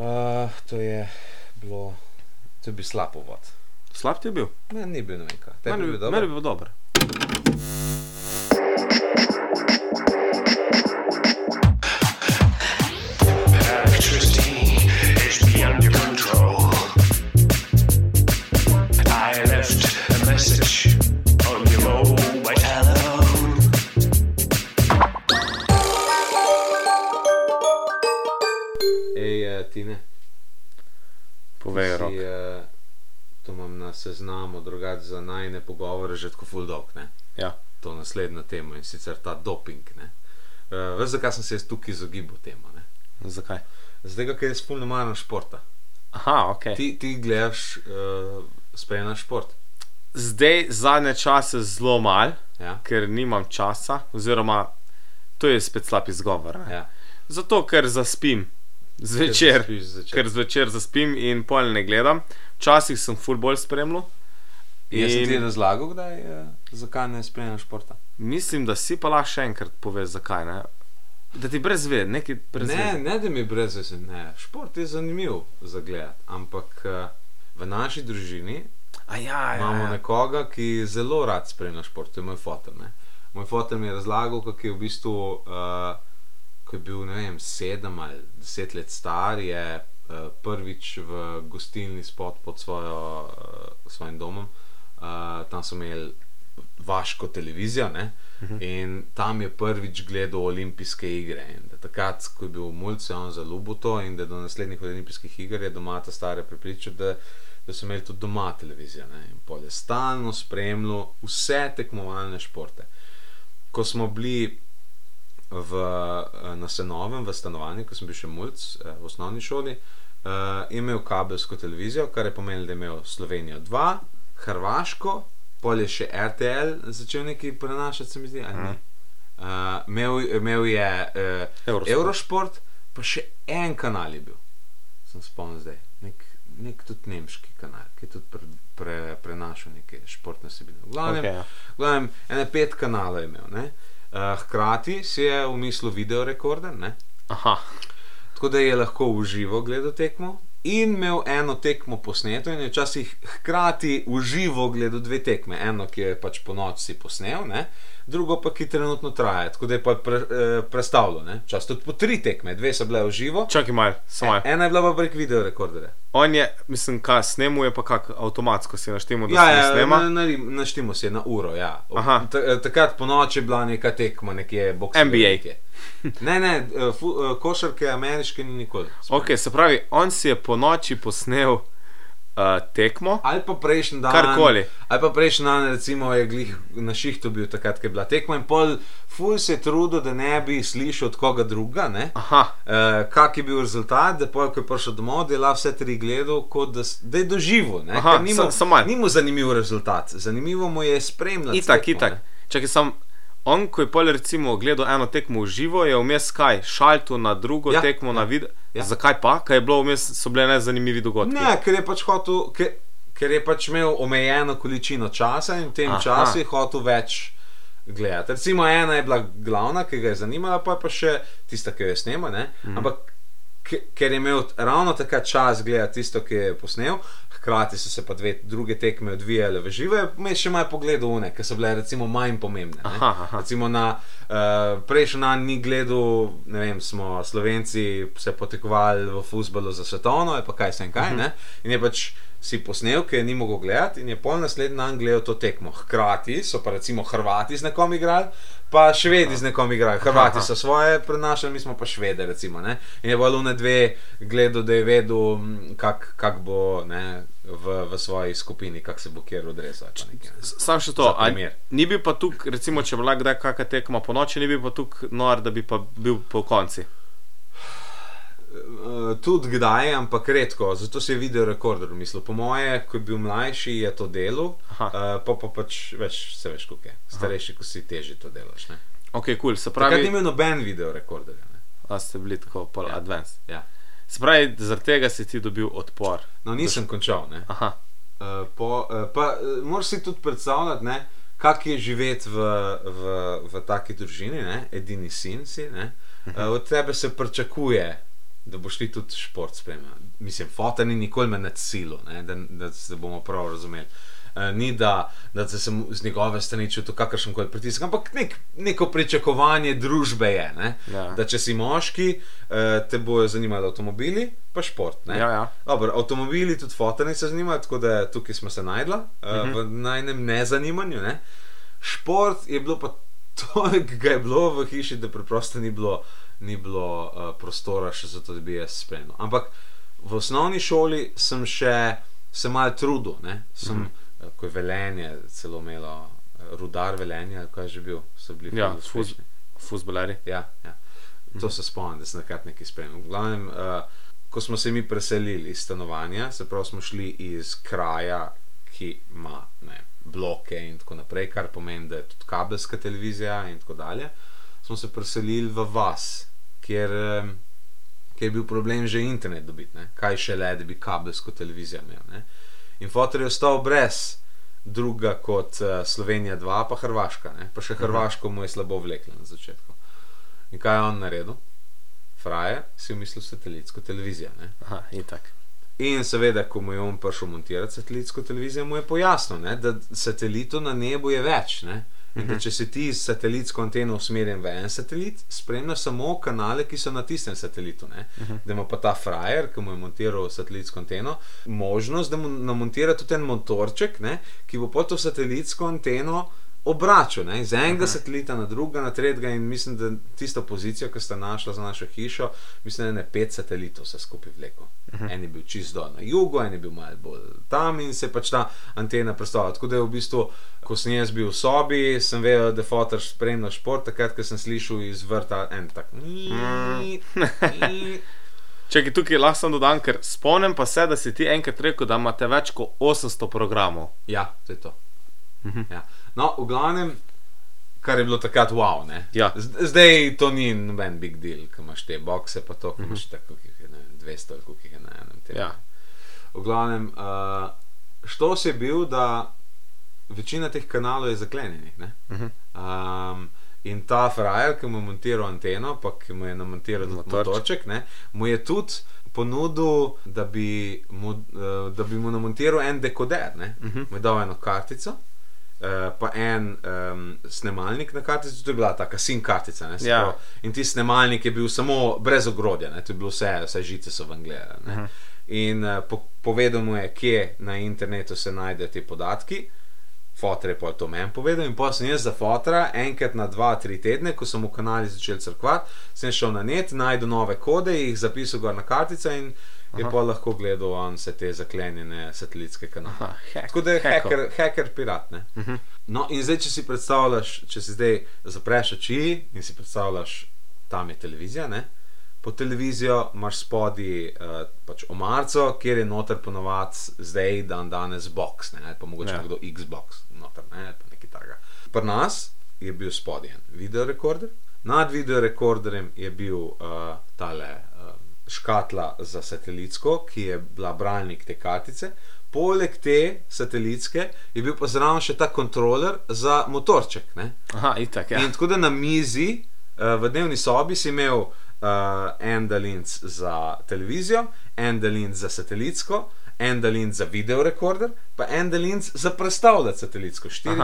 Uh, to je bilo, to je bil slab uvod. Slab ti je bil? Ne, ni bil nekaj. Meni je bi, bil meni dober. Seznamu, drugače za najne pogovore, že tako full dog, ne? Ja. To naslednja tema in sicer ta doping, ne? Uh, veš, zakaj sem se jaz tukaj izogibal temu, ne? Zakaj? Zdaj, ker jaz full ne maram športa. Aha, ok. Ti, ti gledaš, uh, spremljaš šport. Zdaj zadnje čase zelo mal, Ja? ker nimam časa, oziroma to je spet slab izgovor. ne. Ja. Zato, ker zaspim zvečer, zaspiš zvečer. ker zvečer zaspim in pol ne gledam. Včasih sem fullball spremljal. Jaz sem ti In razlagal, kdaj, uh, zakaj ne spremljaš športa. mislim, da si pa lahko še enkrat poveš, zakaj ne. Da ti brez ve, nekaj brez Ne, veze. ne, da mi brez veze, ne. Šport je zanimiv za gledati, ampak uh, v naši družini A ja, ja, imamo ja. nekoga, ki zelo rad spremlja šport, to je moj fotor. Ne? Moj fotor mi je razlagal, kako je v bistvu, uh, ko je bil ne vem, sedem ali deset let star, je uh, prvič v gostilni spod pod svojo, uh, svojim domom. Uh, tam so imeli vaško televizijo ne? in tam je prvič gledal olimpijske igre. In takrat, ko je bil mulj, se je on zaljubil v to in da do naslednjih olimpijskih iger je doma ta stare prepričal, da, da so imeli tudi doma televizijo. Ne? In pol je stalno spremljal vse tekmovalne športe. Ko smo bili v, eh, na Senovem, v stanovanju, ko sem bil še mulj v osnovni šoli, uh, imel kabelsko televizijo, kar je pomenilo, da je imel Slovenijo 2, Hrvaško, pol je še RTL začel nekaj prenašati, se mi zdi. ni? Uh, imel, imel je uh, Eurosport. Eurosport, pa še en kanal je bil, sem spomnil zdaj, nek, nek tudi nemški kanal, ki je tudi pre, pre, prenašal neke športne vsebine. V glavnem, Okej, ja. v glavnem, ene pet kanalov je imel. ne. Uh, hkrati si je v mislu video rekorder, ne? Aha, tako da je lahko uživo gledal tekmo. In imel eno tekmo posneto, in je včasih hkrati uživo gledal dve tekme. Eno, ki je pač po noči posnel, ne? Drugo pa, ki trenutno traja. Tako da je pa pre, eh, predstavljal, ne? čas tudi po tri tekme, dve so bile uživo. čakaj malo, samo malo. Ena je bila pa prek video rekorderja. On je, mislim, kaj snemuje, pa kako avtomatsko si naštemo, da Ja, se ja, snema. na, na, naštimo se na uro. Ja. Aha. Eh, Takrat po noči je bila neka tekma, nekje boksanje. NBA. Ne, ne, eh, fu, eh, košarke ameriške ni nikoli. Ok, se pravi, on si je po noči posnel uh, tekmo. Ali pa prejšnji dan. Karkoli. Ali pa prejšnji dan, recimo, je glih na šihtu bil takrat, ko je bila tekma in pol, ful se je trudil, da ne bi slišal od koga druga. Uh, kak je bil rezultat, da pol, ko je prišel domov, da je lahko vse tri gledal, kot da, da je doživel. Aha, Ni mu- ni mu zanimiv rezultat, zanimivo mu je spremljati. itak, tekmo, itak. ne. Čakaj, sam. On, ko je pol recimo gledal eno tekmo v živo, je vmes kaj, šaltu na drugo Ja, tekmo ja, na video. ja. Zakaj pa? Kaj je bilo vmes, so bile nezanimivi dogodki. Ne, ker je pač hotel, ker, ker je pač imel omejeno količino časa in v tem Aha. času je hotel več gledati. Recimo ena je bila glavna, ki ga je zanimala, pa je pa še tista, ki jo je snemal. Mm. Ampak ke- ker je imel ravno takrat čas gledati tisto, ki je posnel, hkrati so se pa dve druge tekme odvijale v živo, me še malo pogledal une, ki so bile recimo manj pomembne. ne. Aha, aha. Recimo na uh, prejšnji dan ni gledal, ne vem, smo Slovenci se potekovali v fusbalu za svetovno, pa kaj se en kaj. Uh -huh. In je pač si posnel, ki je ni mogel gledati, in je pol naslednji dan gledal to tekmo. Hkrati so pa recimo Hrvati z nekom igrali. Pa švedi z nekom igrajo. Hrvati so svoje prenašali, mi smo pa švede. Recimo, ne. in je na dve gledal, da je vedel, kako kak bo ne, v, v svoji skupini, kako se bo kjer odrezal. Sam še to, ali ni bil pa tukaj, recimo, če bi bila kdaj kakšna tekma po noči, ni bil pa tukaj nor, da bi pa bil po konci. Uh, tudi kdaj, ampak redko, zato se je video rekorder mislil. Po moje, ko je bil mlajši, je to delo, uh, Aha. pa pa pač več, se veš, kako je. Starejši, ko si teže to delaš. Ne? Ok, kul, cool. se Pravi, ni pravi, imel noben video rekorderja. da ste bili tako pol Ja. advanced. Ja. Se pravi, zaradi tega si ti dobil odpor. No, nisem končal. Ne? Aha, Uh, po, uh, pa uh, moraš si tudi predstavljati, ne, kak je živeti v, v, v taki družini, ne, edini sin si. Ne, uh, od tebe se pričakuje, da boš ti tudi šport spremljal. Mislim, fotor ni nikoli me ne, da, da se bomo prav razumeli. Uh, ni da, da se sem z njegove strani čutil kakršen koli pritisk, ampak nek, neko pričakovanje družbe je. Ne? Ja. Da če si moški, uh, te bojo zanimali avtomobili, pa šport. Ne? Ja, ja. Dobro, avtomobili tudi fotorni se zanimajo, tako da tukaj smo se najdla uh, -huh. v najnem nezanimanju. Ne? Šport je bilo pa toliko, ga je bilo v hiši, da preprosto ni bilo, ni bilo uh, prostora še za to, da bi jaz spremljal. Ampak v osnovni šoli sem še se malo trudil, ne? sem, -huh. uh, ko je velenje celo imelo, uh, rudar velenje, kaj je že bil, so bili Ja, fuz, fuzbaleri. Ja, ja. To se spomnim, da sem takrat nekaj spremljal. V Glavnem, uh, ko smo se mi preselili iz stanovanja, se pravi, smo šli iz kraja, ki ima ne, bloke in tako naprej, kar pomeni, da je tudi kabelska televizija in tako dalje. Smo se preselili v vas, kjer, kjer je bil problem že internet dobiti, ne. kaj še le, da bi kabelsko televizijo imel. Ne. In fotor je ostal brez druga kot uh, Slovenija 2, pa Hrvaška. Ne? Pa še Hrvaško mu je slabo vleklo na začetku. In kaj je on naredil? Fraje si je mislil satelitsko televizijo. Ne? Aha, itak. In seveda, ko mu je on prišel montirati satelitsko televizijo, mu je pojasnil, ne, da satelitov na nebu je več. Ne, in da če si ti s satelitsko anteno usmerjen v en satelit, spremljaš samo kanale, ki so na tistem satelitu. Ne. Da ima pa ta frajer, ki mu je montiral satelitsko anteno, možnost, da mu namontira tudi en motorček, ne, ki bo po to satelitsko anteno obračal, ne, iz enega satelita na drugega, na tretjega. In mislim, da tisto pozicijo, ki sta našla za našo hišo, mislim, da je pet satelitov vse skupaj vlekel. En je bil čist dol na jugu, en je bil malo bolj tam in se je pač ta antena predstavljala. Tako da je v bistvu, ko sem jaz bil v sobi, sem vedel, da je fotor spremljal šport, takrat, ko sem slišal iz vrta en tak. Čakaj, tukaj lahko dodam, ker spomnim pa se, da si ti enkrat rekel, da imate več kot 800 programov. Ja, to je to. Ja. No, v glavnem, kar je bilo takrat wow. ne. Ja. Zdaj to ni noben big deal, ki imaš te bokse, pa to, ki imaš tako, koliko jih je, ne vem, 200 ali koliko je na enem tem. Ja. V glavnem, uh, štos je bil, da večina teh kanalov je zaklenjenih. ne. Um, in ta frajer, ki mu je montiral anteno, pa ki mu je namontiral Motorček. motorček, ne, mu je tudi ponudil, da bi mu, uh, da bi mu namontiral en dekoder. Uh -huh. Mu je dal eno kartico. Uh, pa en um, snemalnik na kartici, to je bila ta kasin kartica. Ne, Ja. pravi. In ti snemalnik je bil samo brez ogrodja, ne, to je bilo vse, vse žice so vam gledali. Uh -huh. In uh, po, povedal mu je, kje na internetu se najdejo ti podatki. Fotor je pa to meni povedal, in pa sem jaz za fotora enkrat na dva, tri tedne, ko sem v kanali začel crkvati, sem šel na net, najdel nove kode, jih zapisal gor na kartice in je pa lahko gledal on vse te zaklenjene satelitske kanale. Aha, hack, Tako da je hacker, hacker pirat. Ne? Uh -huh. No, in zdaj, če si predstavljaš, če si zdaj zapreš oči in si predstavljaš, tam je televizija, ne? po televizijo imaš spodaj uh, pač omarco, kjer je noter ponovadi zdaj dan danes box, ne? pa mogoče Ja. kdo Xbox, noter, ne? pa nekaj takega. Pri nas je bil spodaj en videorekorder, nad videorekorderjem je bil uh, tale. Škatla za satelitsko, ki je bila bralnik te kartice, poleg te satelitske je bil pa zraven še ta kontroler za motorček. Ne? Aha, itak, ja. In tako da na mizi uh, v dnevni sobi si imel uh, en daljinc za televizijo, en daljinc za satelitsko, en daljinc za videorekorder, pa en daljinc za predstavljati satelitsko, štiri.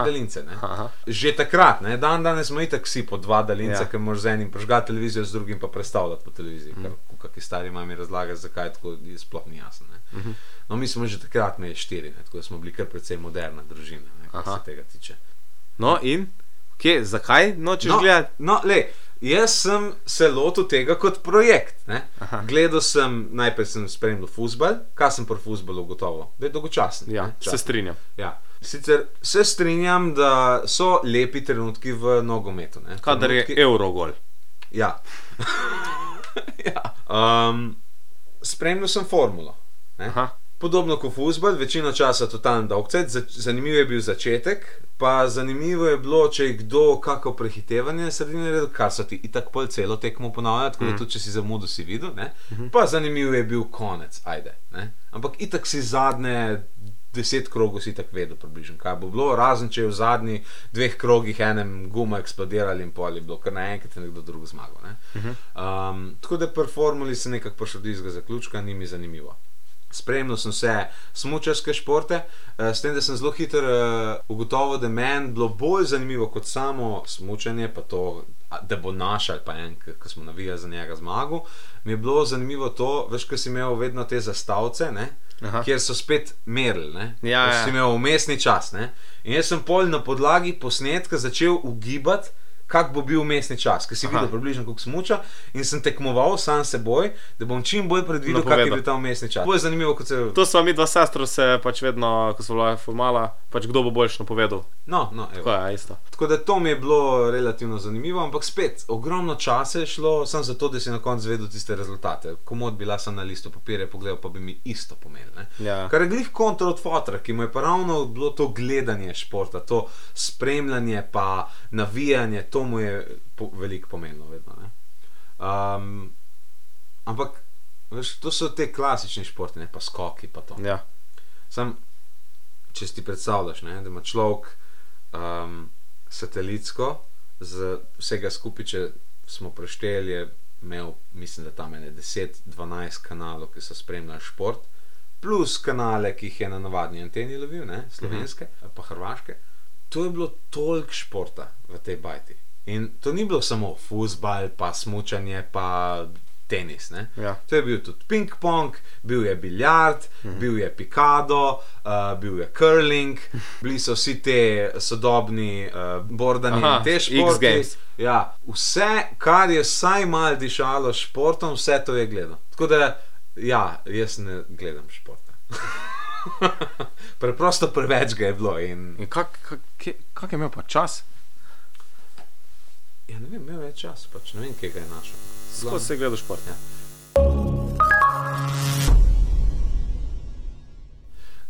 Aha. Že takrat, ne, dan danes smo itak vsi po dva daljinca, Ja. ker moraš z enim prižgati televizijo, z drugim pa predstavljati po televiziji. Mm. Kakšni stari mami razlaga, zakaj tako, je sploh ni jasno. Mm -hmm. No, mi smo že takrat imeli štiri, ne, tako da smo bili kar precej moderna družina, ne, kar Aha. se tega tiče. No, in kje, zakaj nočeš No, gledati? no le, jaz sem se lotil tega kot projekt. Gledal sem, najprej sem spremljal futbol, kaj sem pri futbolu ugotovil, da je dolgočasen. Ja, ne, se strinjam. Ja. Sicer se strinjam, da so lepi trenutki v nogometu. ne. Kadar je Eurogol. Ja. ja. Um, spremljal sem formulo. Podobno kot futbol, večino časa totalno dolgcet, zanimiv je bil začetek, pa zanimivo je bilo, če je kdo kako prehitevanje na sredini naredil, kar so ti itak pol celo tekmo ponavljali, tako da tudi če si zamudil, si videl. Ne? Pa zanimiv je bil konec, ajde. Ne? Ampak itak si zadnje deset krogov si tako vedel, približno, kaj bo bilo, razen če je v zadnjih dveh krogih enem guma eksplodirali in pol je bilo, kar naenkrat je nekdo drug zmagal. Ne? Um, tako da pri formuli se nekako prišel do istega zaključka, ni mi zanimivo. Spremljal sem vse smočarske športe, eh, s tem, da sem zelo hitro uh, ugotovil, da je meni bilo bolj zanimivo kot samo smočanje, pa to, da bo naš ali pa en, ki smo navijali za njega zmagal. Mi je bilo zanimivo to, veš, ker si imel vedno te zastavce, ne, Aha. kjer so spet merili. ne. Ja, ja. Si imel umestni čas. Ne. In jaz sem pol na podlagi posnetka začel ugibati. Kak bo bil umestni čas, ker si Aha. videl približno, kako smuča, in sem tekmoval sam s seboj, da bom čim bolj predvidel, kak je bil ta umestni čas. To je zanimivo, kot se. To smo mi dva sestra, se pač vedno, ko smo bila formala, pač kdo bo boljš napovedal. No, no, evo. Tako je, isto. Tako da to mi je bilo relativno zanimivo, ampak spet ogromno časa je šlo samo zato, da si na koncu vedel tiste rezultate. Komod bila sem na listu papirja, pogledal pa bi mi isto pomenil. ne. Ja. Kar je glih kontra od fotra, ki mu je pa ravno bilo to gledanje športa, to spremljanje, pa navijanje, to mu je po, veliko pomenilo. Vedno, ne. um, ampak veš, to so te klasični športi, ne pa skoki. Pa to. Ja. Sam, če si predstavljaš, ne, da ima človek um, satelitsko, z vsega skupaj, če smo prešteli, je imel, mislim, da tam je 10-12 kanalov, ki so spremljali šport, plus kanale, ki jih je na navadni anteni lovil, ne, slovenske, uh -huh. pa hrvaške. To je bilo toliko športa v tej bajti. In to ni bilo samo futbal, pa smučanje, pa tenis. Ne? Ja. To je bil tudi ping-pong, bil je biljard, mhm. bil je pikado, uh, bil je curling, bili so vsi te sodobni uh, bordani Aha, in te. Games. Ja, vse, kar je vsaj malo dišalo s športom, vse to je gledal. Tako da, ja, jaz ne gledam športa. Preprosto preveč ga je bilo. In, In kak, kak, kak je imel pa čas? Ja, ne vem, imel je čas, pač ne vem, kje ga je našel. Skozi se gleda šport. Ja.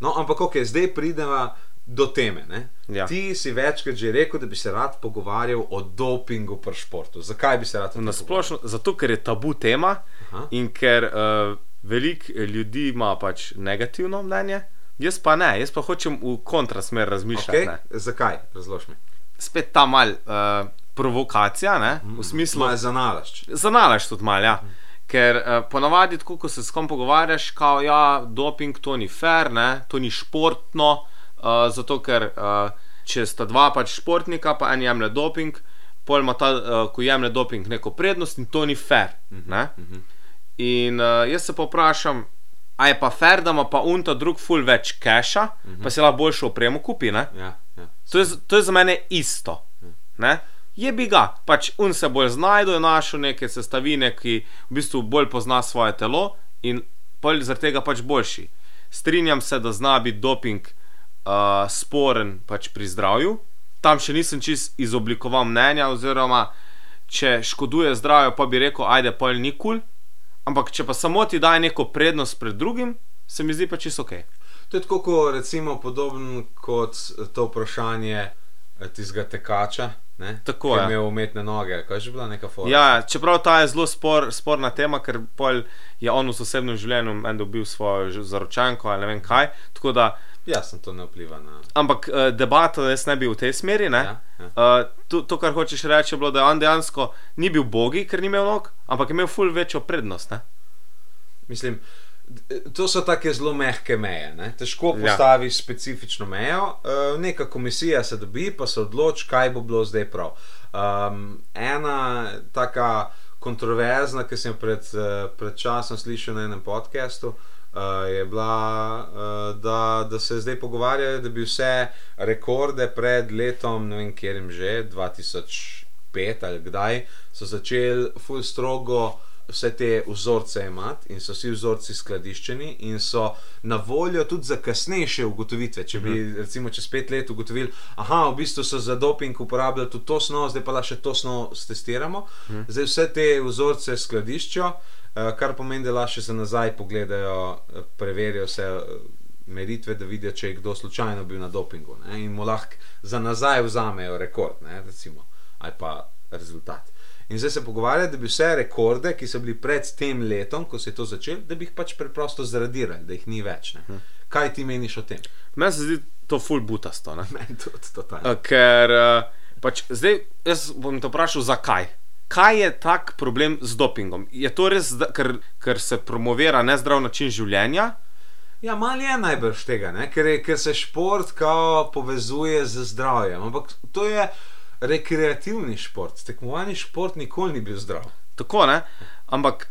No, ampak ok, zdaj prideva do teme. ne. Ja. Ti si večkrat že rekel, da bi se rad pogovarjal o dopingu pri športu. Zakaj bi se rad o tem Na splošno, zato ker je tabu tema Aha. in ker uh, veliko ljudi ima pač negativno mnenje, jaz pa ne, jaz pa hočem v kontrasmer razmišljati. Okay? ne. Zakaj? Razloži mi. Spet ta mal uh, provokacija, ne, v smislu, Malo za nalašč. zanalaš tudi mal. Ja. Ker uh, ponavadi, tako, ko se s kom pogovarjaš, kao, ja, doping to ni fair, ne, to ni športno, uh, zato ker uh, če sta dva pač športnika, pa en jemlje doping, pol ima ta, uh, ko jemlje doping, neko prednost in to ni fair. Ne? In uh, jaz se pa vprašam, a je pa fair, da ima pa unta drug ful več keša, pa se lahko boljšo opremo kupi. Ne? Ja, ja. To je, z- to je za mene isto. Ne? Je bi ga, pač un se bolj znajde, je našel neke sestavine, ki v bistvu bolj pozna svoje telo in pol zaradi tega pač boljši. Strinjam se, da zna biti doping uh, sporen pač pri zdravju. Tam še nisem čist izoblikoval mnenja, oziroma če škoduje zdravju, pa bi rekel, ajde, pol ni kul. Cool. Ampak če pa samo ti daje neko prednost pred drugim, se mi zdi pa čisto ok. To je tako, kot recimo podoben kot to vprašanje tistega tekača. Ne? Tako, ki ja. je imel umetne noge, kaj je že bila neka forma. Ja, čeprav ta je zelo spor, sporna tema, ker pol je on v osebnem življenju en dobil svojo zaročanko ali ne vem kaj. Tako Da, Jasno, to ne vpliva na. ampak eh, debata jaz ne bi v tej smeri. Ne? Ja, ja. Uh, to, to, kar hočeš reči, je bilo, da on dejansko ni bil bogi, ker ni imel nog, ampak je imel ful večjo prednost. Ne? Mislim, d- to so take zelo mehke meje. Ne? Težko Ja. postaviš ja. specifično mejo. Uh, neka komisija se dobi, pa se odloči, kaj bo bilo zdaj prav. Um, ena taka kontroverzna, ki sem jo pred, uh, pred časom slišal na enem podkastu. Uh, je bila, uh, da, da se zdaj pogovarjajo, da bi vse rekorde pred letom, ne vem, kjer jim že, 2005 ali kdaj, so začeli ful strogo vse te vzorce imati in so vsi vzorci skladiščeni in so na voljo tudi za kasnejše ugotovitve. Če bi recimo čez pet let ugotovili, da v bistvu so za doping uporabljali tudi to snov, zdaj pa lahko še to snov testiramo. Zdaj vse te vzorce skladiščijo, eh, kar pomeni, da lahko še za nazaj pogledajo, eh, preverijo vse. eh, Meritve, da vidijo, če je kdo slučajno bil na dopingu ne, in mu lahko za nazaj vzamejo rekord, ne, recimo, ali pa rezultat. In zdaj se pogovarjajo, da bi vse rekorde, ki so bili pred tem letom, ko se je to začelo, da bi jih pač preprosto zradirali, da jih ni več. Ne? Kaj ti meniš o tem? Meni se zdi to full butasto. Meni tudi totalno. Ker pač zdaj jaz bom te vprašal, zakaj. Kaj je tak problem z dopingom? Je to res, da, ker, ker se promovira nezdrav način življenja? Ja, malo je najbrž tega, ne? ker, je, ker se šport kao povezuje z zdravjem. Ampak to je rekreativni šport, tekmovalni šport nikoli ni bil zdrav. Tako ne. Ampak,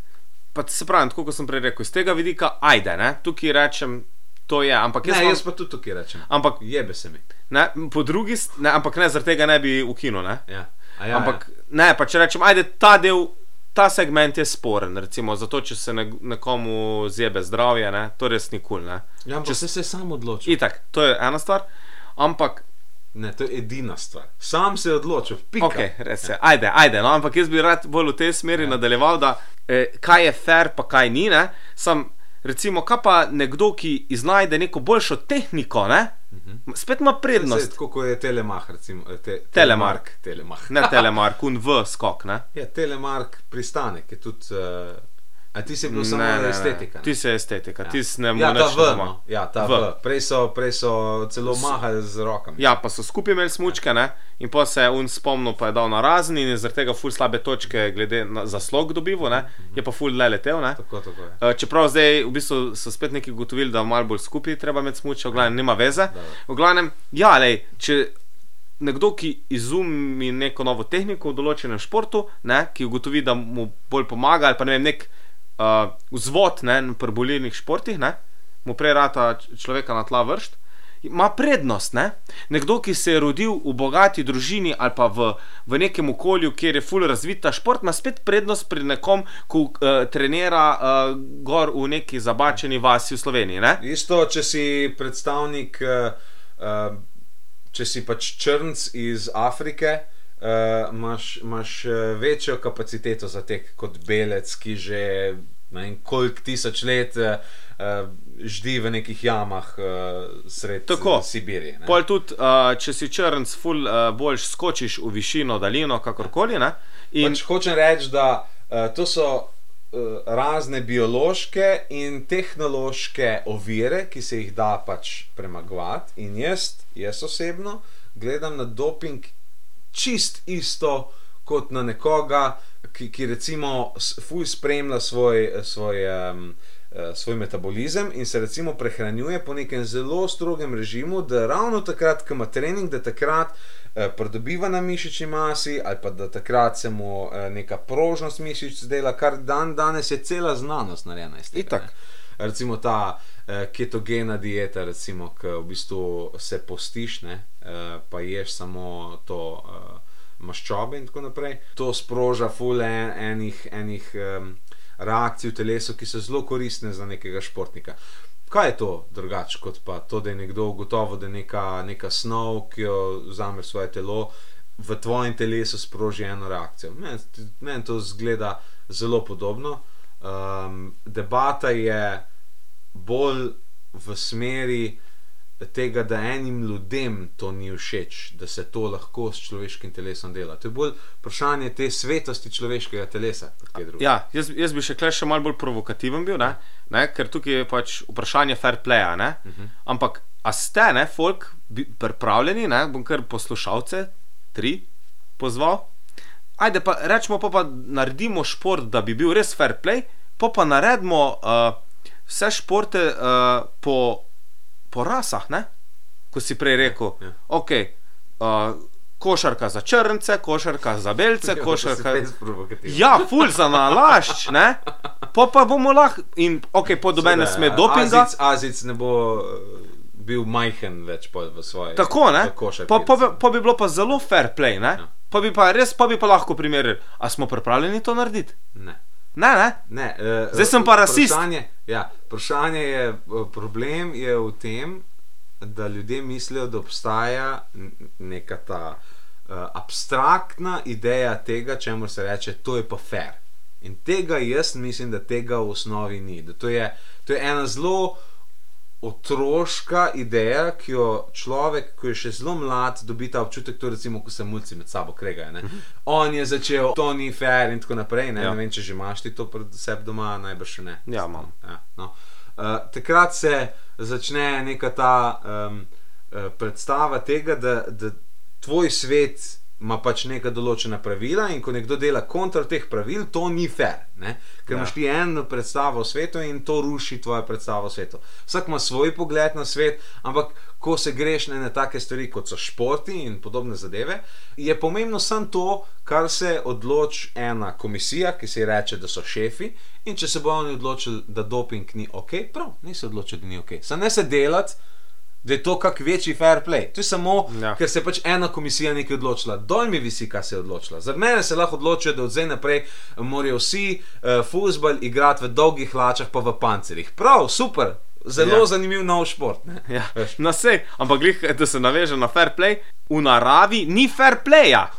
pa se pravi, tako kot sem prej rekel, iz tega vidika, ajde, ne? tukaj rečem, to je. Ampak jaz, Ne, jaz pa tudi tukaj rečem. ampak, Jebe se mi. ne, po drugi ne, ampak ne, zaradi tega ne bi ukinil. Ne? Ja. A Ja, Ampak ne, pa če rečem, ajde, ta del, ta segment je sporen, recimo, zato če se ne, nekomu zjebe zdravje, ne, to res ni kul. Cool, ja, ja če če se sam odločil. Itak, to je ena stvar, ampak, Ne, to je edina stvar. Sam se je odločil. Pika. ok, res je, ajde, ajde, no, ampak jaz bi rad bolj v tej smeri ja. nadaljeval, da eh, kaj je fair, pa kaj ni, ne, sam, recimo, kaj pa nekdo, ki iznajde neko boljšo tehniko, ne, spet ima prednost. Tako kot je Telemach, recimo. eh, Te, Telemark. Telemach. Ne telemark, un v skok, ne. Ja, Telemark pristanek je tudi. Uh, a ti si bil samo ne, ne. estetika. ne? Ti si estetika, Ja. ti si ne Ja, ta moreš. V. No. Ja, ta V. v. Prej, so, prej so celo mahali z rokami. Ja, pa so skupaj imeli smučke, ne? in pa se je un spomnil, pa je dal na razen in zaradi tega ful slabe točke, glede na zaslog dobival, ne? je pa ful le letel. Ne? Tako, tako je. Eh, Čeprav zdaj v bistvu so spet neki ugotovili, da malo bolj skupaj treba imeti smuče, v glavnem nima veze. V glavnem, ja, lej, če nekdo, ki izumi neko novo tehniko v določenem športu, ne, ki ugotovi, da mu bolj pomaga, ali pa ne vem, nek uh, vzvod ne, pri bolilnih športih, ne, mu prej rata človeka na tla vršt. Ima prednost, ne? nekdo, ki se je rodil v bogati družini ali pa v, v nekem okolju, kjer je fully razvit ta šport, ima spet prednost pred nekom, ko uh, trenira uh, gor v neki zabačeni vasi v Sloveniji. Ne? Isto, če si predstavnik, uh, uh, če si pač črnc iz Afrike, uh, imaš, imaš uh, večjo kapaciteto za tek kot belec, ki že ne vem koliko tisoč let uh, uh, ždi v nekih jamah uh, sred Tako. Sibirije. ne. Pol tudi, uh, če si črnc, ful uh, bolj skočiš v višino, daljino, kakorkoli. Ne? In Pač hočem reči, da uh, to so uh, razne biološke in tehnološke ovire, ki se jih da pač premagovati. In jaz, jaz osebno gledam na doping čist isto kot na nekoga, ki, ki recimo fuj spremlja svoj, svoj, um, svoj metabolizem in se recimo prehranjuje po nekem zelo strogem režimu, da ravno takrat, ko ima trening, da takrat eh, pridobiva na mišični masi ali pa da takrat se mu eh, neka prožnost mišic dela, kar dan danes je cela znanost narejena iz tega. Itak. ne. Recimo ta eh, ketogena dieta, recimo, ki v bistvu se postiš, ne, eh, pa ješ samo to eh, maščobe in tako naprej. To sproža ful en, enih, enih um, reakcij v telesu, ki so zelo koristne za nekega športnika. Kaj je to drugače kot pa to, da je nekdo ugotovil, da je neka, neka snov, ki jo vzame svoje telo, v tvojem telesu sproži eno reakcijo. Meni men to zgleda zelo podobno. Um, debata je bolj v smeri tega, da enim ljudem to ni všeč, da se to lahko s človeškim telesom dela. To je bolj vprašanje te svetosti človeškega telesa. ja, jaz, jaz bi še kle še malo bolj provokativen bil, ne? Ne? ker tukaj je pač vprašanje fair playa. Ne? Uh -huh. Ampak, a ste, ne, folk, pripravljeni, ne? bom kar poslušalce, tri, pozval. Ajde, pa rečemo, pa, pa naredimo šport, da bi bil res fair play, pa pa naredimo uh, vse športe uh, po, po rasah, ne? ko si prej rekel. Ja. Ok, uh, košarka za črnce, košarka za belce, Ja, košarka. res provokativen. Ja, ful za nalašč, ne? Pa pa bomo lahko, in ok, po doben ne sme dopinga. Azic, Azic ne bo eh, bil majhen več v svoji Tako, ne? Pa, pa, bi, pa bi bilo pa zelo fair play, ne? Ja. Pa bi pa res, pa bi pa lahko primerjali. A smo pripravljeni to narediti? Ne. Ne, ne? Ne, uh, Zdaj sem pa rasist. Vprašanje, ja, vprašanje je, eh, problem je v tem, da ljudje mislijo, da obstaja neka ta uh, abstraktna ideja tega, čemu se reče, to je pa fair. In tega jaz mislim, da tega v osnovi ni. Da to, je, to je ena zelo otroška ideja, ki jo človek, ko je še zelo mlad, dobi ta občutek, to recimo, ko se mulci med sabo kregajo. ne. On je začel, to ni fair in tako naprej. Ne, Ja. ne vem, če že imaš ti to pred sebi doma, najbrž ne. Ja, imam. Ja, no. uh, takrat se začne neka ta um, uh, predstava tega, da, da tvoj svet ima pač neka določena pravila in ko nekdo dela kontra teh pravil, to ni fair. Ne? Ker Ja. imaš ti eno predstavo o svetu in to ruši tvojo predstavo o svetu. Vsak ima svoj pogled na svet, ampak ko se greš na ene take stvari, kot so športi in podobne zadeve, je pomembno samo to, kar se odloči ena komisija, ki se ji reče, da so šefi. In če se bodo oni odločili, da doping ni ok, prav, niso odločili, da ni ok. Sam ne se delati, da je to kak večji fair play. To je samo, Ja. ker se je pač ena komisija nekaj odločila. Dol mi visi, kaj se je odločila. Za mene se lahko odločijo, da od zdaj naprej morajo vsi uh, fusbal igrati v dolgih hlačah, pa v pancerjih. Prav, super, zelo Ja. zanimiv nov šport. Ne? Ja, Veš. na vse, ampak glih, da se naveže na fair play, v naravi ni fair playa.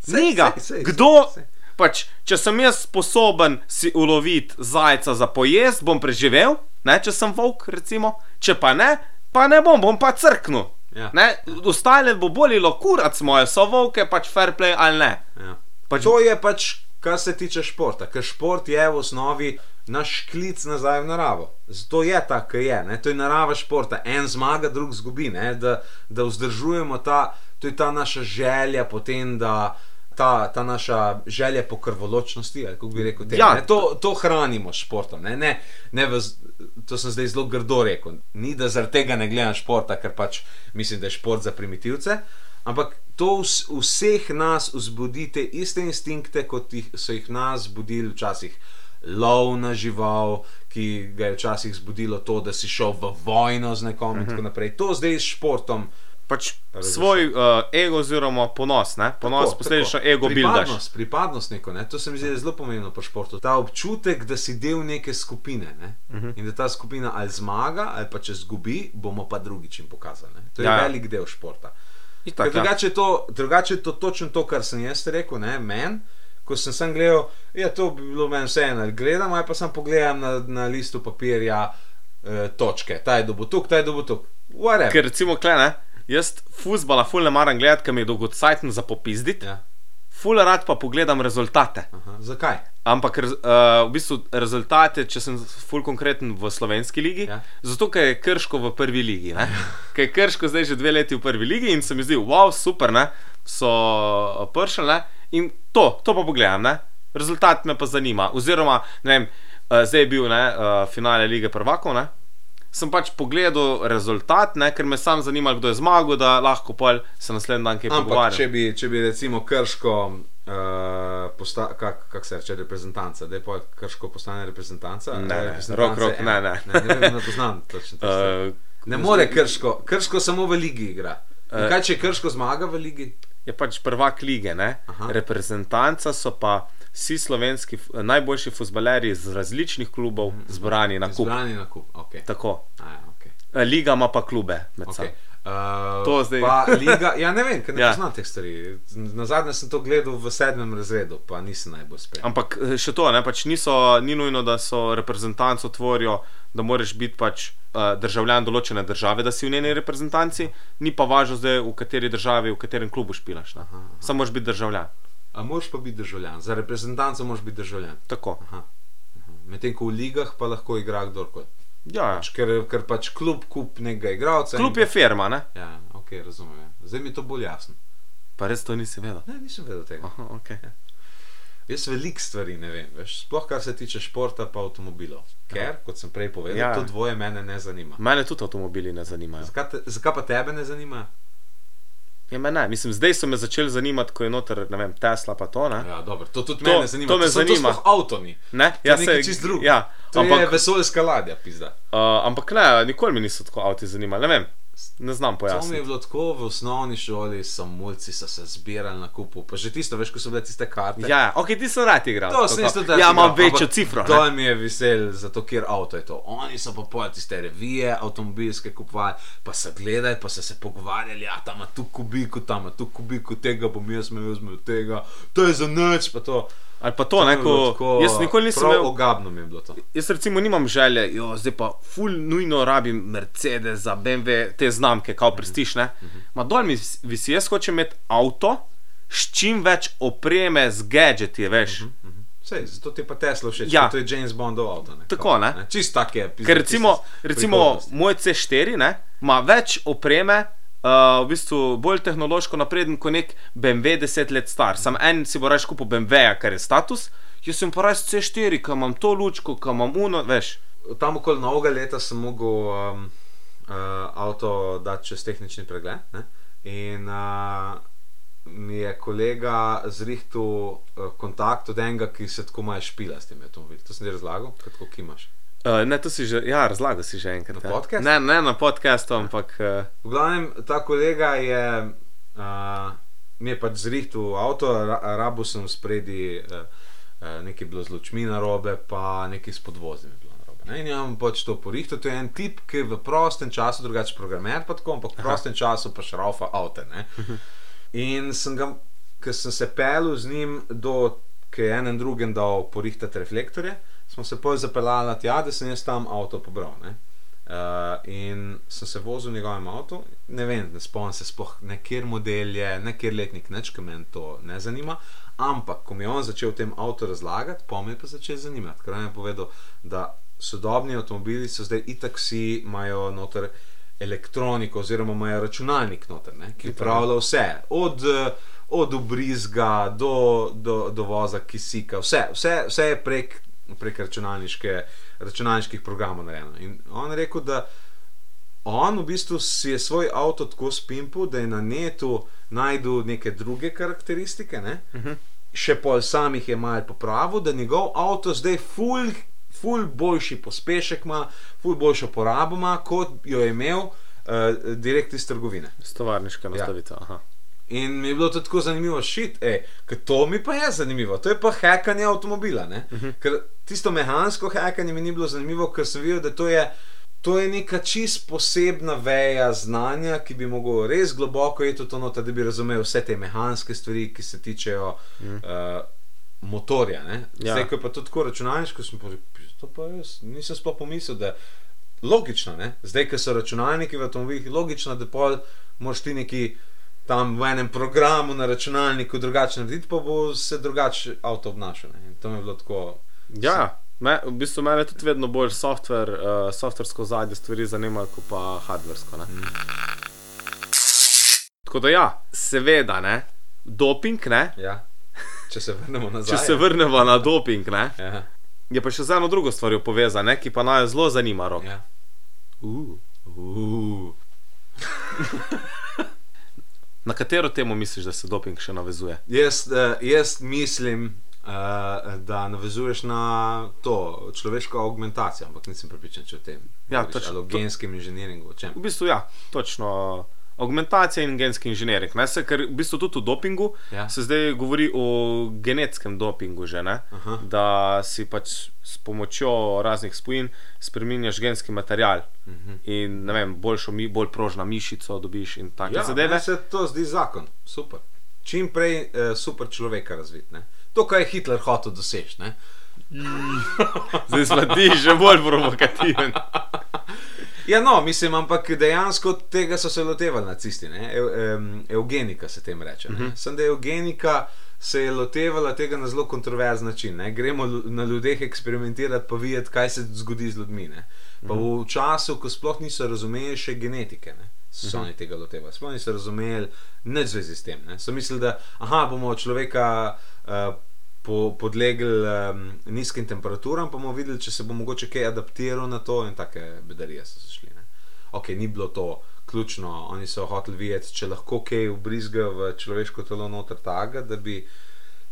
Sej, Ni ga. sej, Kdo, sej. pač, če sem jaz sposoben si uloviti zajca za pojest, bom preživel, ne, če sem volk, recimo, če pa ne, pa ne bom, bom pa crknil. Ja. Ne, ostale bo bolilo kurac moje, so volke, pač fair play ali ne. Ja. Pač, To je pač, kar se tiče športa, ker šport je v osnovi naš klic nazaj v naravo. Zato je tako, kot je. Ne? To je narava športa. En zmaga, drug zgubi. ne, Da, da vzdržujemo ta, to je ta naša želja potem, da. Ta, ta naša želja po krvoločnosti, kako bi rekel, temu, Ja. ne, to, to hranimo s športom. Ne, ne, ne v, to sem zdaj zelo grdo rekel. Ni da zaradi tega ne gledam športa, ker pač mislim, da je šport za primitivce. Ampak to vs, vseh nas vzbudi te iste instinkte, kot jih, so jih nas budili včasih lov na žival, ki ga je včasih zbudilo to, da si šel v vojno z nekom in tako naprej. To zdaj s športom. Pač Razumeš? svoj uh, ego oziroma ponos, ne? ponos, Tako, posledično tako. ego bildaš. Pripadnost, pripadnost neko, ne? to se mi zdi zelo pomembno pri športu. Ta občutek, da si del neke skupine ne? uh Mhm. -huh. in da ta skupina ali zmaga, ali pa če zgubi, bomo pa drugič jim pokazali. Ne? To je Ja, ja, ja. velik del športa. Itak, ja. drugače, je to, drugače je to točno to, kar sem jaz rekel, ne, meni. Ko sem sam gledal, ja, to bi bilo meni vseeno, gledam, ali pa sem pogledam na, na listu papirja eh, točke, ta je dobutuk, ta je dobutuk. Whatever. Ker recimo, kle, ne, jaz futbola ful ne maram gledati, ker mi je dolgocajten za popizditi, Ja. ful rad pa pogledam rezultate. Aha. Zakaj? Ampak uh, v bistvu rezultate, če sem ful konkreten v slovenski ligi, Ja. zato ker je krško v prvi ligi. ne. Ker je krško zdaj že dve leti v prvi ligi in se mi zdi, wow, super, ne, so pršali ne, in to, to pa pogledam, ne. rezultat me pa zanima. Oziroma, ne vem, uh, zdaj je bil ne, uh, finale lige prvakov. Ne. Sem pač pogledal rezultat, ne, ker me sam zanima, kdo je zmagal, da lahko pol se naslednji dan kaj pogovarjam. če bi, če bi recimo krško, uh, posta, kak, kak se reče, reprezentanca, da je pa krško postane reprezentanca. Ne, ne, rok, rok, ne, ne. ne, ne, ne poznam točno. te stvari. Uh, Ne more krško, krško samo v ligi igra. In Eh. kaj če krško zmaga v ligi? Je pač prvak lige, ne? Aha. reprezentanca so pa vsi slovenski, najboljši futbalerji iz različnih klubov zbrani na kup. Zbrani na kup. Okay. Tako. A, ja, okay. Liga ima pa klube med Okay. sabo. Uh, To zdaj- liga, ja, ne vem, ker ne Ja. poznam teh stvari. Na zadnje sem to gledal v sedmem razredu, pa nisem najbolj spremljen. Ampak eh, še to, ne, pač niso, ni nujno, da so reprezentanco tvorijo, da moraš biti pač uh, državljan določene države, da si v njeni reprezentanci, ni pa važno zdaj, v kateri državi, v katerem klubu špilaš. Aha, aha. Samo moraš biti državljan. A moraš pa biti državljan, za reprezentanco moraš biti državljan. Tako. Medtem ko v ligah pa lahko igra kdorkoli. Ja, ja. Pač, ker, ker pač klub kup nekega igralca. Klub in- je firma, ne? Ja, ok, razumem. ja. Zdaj mi je to bolj jasno. Pa res to nisi vedel. Ne, nisem vedel tega. Aha, okay. Jaz veliko stvari ne vem, veš, sploh kar se tiče športa pa avtomobilov. Ker, kot sem prej povedal, Ja. ja. to dvoje mene ne zanima. Mene tudi avtomobili ne zanimajo. Zakaj, te, zakaj pa tebe ne zanima? Ja, me ne. Mislim, zdaj so me začeli zanimati, ko je noter, vem, Tesla to, ne? Ja, dobro, to tudi To- to, mene zanima. to me so zanima. To avto ni. Ne, To nekaj saj- čist drugega. Ja, To ampak, je vesoljska ladja, pizda. uh, ampak ne, nikoli mi niso tako avti zanimali. Ne vem, ne znam To mi je pojasniti. bilo tako v osnovni šoli, samulci so se zbirali na kupu, pa že tisto, veš, ko so bile tiste karte. Ja, ok, ti so rad igral. To sem isto tako. Ja, imam večjo cifro. ne. To mi je vesel, zato ker avto je to. Oni so pa pojeli tiste revije, avtomobilske kupovali, pa se gledali, pa so se pogovarjali, ja, tam ima tu kubiku, tam ima tu kubiku, tega bom jaz imel, jaz imel tega, to je za noč, pa to. Ali pa to, ne, ko, tako- jaz nikoli nisem imel. Ogabno mi je bilo to. Jaz recimo nimam želje, jo, zdaj pa ful nujno rabim Mercedes, za BMW, te znamke, kao prestiž. Ne? Ma dol mi vis- visi, jaz hočem imeti avto s čim več opreme, z gadgeti, veš. Sej, zato ti pa Tesla všeč, Ja. to je James Bondov avto. Ne? Tako, Kao, ne. Čist tak je. Ker recimo, recimo moj C4 ne, ima več opreme, uh, v bistvu bolj tehnološko napreden kot nek BMW 10 let star. Sam en si bo reč kupil BMW, ker je status, jaz sem pa res C4, ki imam to lučko, ki imam uno, veš. Tam okoli novega leta sem mogel um, uh, avto dati čez tehnični pregled. Ne? In uh, mi je kolega zrihtel uh, kontakt od enega, ki se tako malo špila s tem avtomobilom. To sem ti razlagal, kako kimaš. Uh, ne, to si že, ja, razlagal si že enkrat. Na ja. podcastu? Ne, ne na podkastu, ampak. Uh, V glavnem, ta kolega je, uh, mi je pač zrihtel avto, ra, rabu sem spredi, uh, uh, nekaj je bilo z lučmi na robe, pa nekaj s podvozjem je. Ne? In imam pač to porihtel, to je en tip, ki v prostem času, drugače programer, pa tako, ampak v prostem času pa šraufa avto. In sem ga, ker sem se pel z njim do, ki je enem drugem dal porihtati reflektorje, smo se pol zapeljali tja, da sem jaz tam avto pobral. Ne? Uh, in sem se vozil v njegovem avtu, ne vem, ne spomnim se sploh, ne kjer model je, ne kjer letnik, neč, ki me to ne zanima. Ampak, ko mi je on začel o tem avtu razlagati, pa me je pa začel zanimati, ker je povedal, da sodobni avtomobili so zdaj itak vsi imajo noter elektroniko, oziroma imajo računalnik noter, ne, ki upravlja vse, od, eh, od obrizga do, do, do voza kisika, vse, vse, vse je prek, prek računalniških programov narejeno. In on je rekel, da on v bistvu si je svoj avto tako spimpil, da je na netu najdel neke druge karakteristike, ne? uh -huh. še pol samih je malo popravil, da njegov avto zdaj ful. Ful boljši pospešek ima, ful boljšo porabo ima, kot jo je imel uh, direkt iz trgovine. Stovarniška nastavitev. Ja. In mi je bilo to tako zanimivo, šit, ker to mi pa je zanimivo, to je pa hekanje avtomobila. Uh -huh. Ker tisto mehansko hekanje mi ni bilo zanimivo, ker sem videl, da to je, to je neka čist posebna veja znanja, ki bi mogel res globoko iti v to noter, da bi razumel vse te mehanske stvari, ki se tičejo uh -huh. uh, motorja. Ne? Ja. Zdaj, ko je pa to tako računalniško, sem pa rekel, to pa jaz nisem sploh pomislil. da Logično, ne? zdaj, ko so računalniki v avtomobilih, logično, da pol moraš ti neki tam v enem programu na računalniku drugače narediti, pa bo se drugače avto obnašal. to mi je bilo tako. Ja, me, v bistvu me tudi vedno bolj softver, uh, softversko zadnje stvari zanimajo, kot pa hardversko. Mm. Tako da ja, seveda, ne, doping, ne, Ja. Če se vrnemo nazaj. če se vrnemo na doping, ne, Ja. je pa še z eno drugo stvarjo povezane, ki pa naj zelo zanima rok. Ja. Uh. Uh. Na katero temo misliš, da se doping še navezuje? Jaz, uh, jaz mislim, uh, da navezuješ na to človeško augmentacijo, ampak nisem prepričan, če o tem. Ja, govoriš, točno, ali o genskem inženiringu, o čem. V bistvu ja, točno. Augmentacija in genski inženiring. Ne, se, ker v bistvu tudi v dopingu Ja. se zdaj govori o genetskem dopingu, že, ne, Aha. da si pač s pomočjo raznih spojin spremenjaš genski material Uh -huh. in ne vem, boljšo, mi, bolj prožno mišico dobiš in take Ja, zadeve. meni se to zdi zakon, super. Čim prej uh, super človeka razviti. ne. To, kar je Hitler hotel doseči. Zdaj smo ti že bolj provokativen. Ja, no, mislim, ampak dejansko tega so se lotevali nacisti, ne? Eu, um, eugenika se tem reče. Uh -huh. Sem da je eugenika se je lotevala tega na zelo kontroverzen način. Ne? Gremo na ljudeh eksperimentirati, pa videti, kaj se zgodi z ljudmi. Ne? Pa v času, ko sploh niso razumeli še genetike. Ne? So uh -huh. oni tega lotevali, sploh niso razumeli nič zvezi s tem. Ne? So mislili, da aha, bomo človeka uh, po, podlegli um, nizkim temperaturam, pa bomo videli, če se bo mogoče kaj adaptiral na to, in take bedarije so se šli. Ne? Ok, ni bilo to ključno, oni so hoteli videti, če lahko kaj ubrizga v človeško telo noter taga, da bi,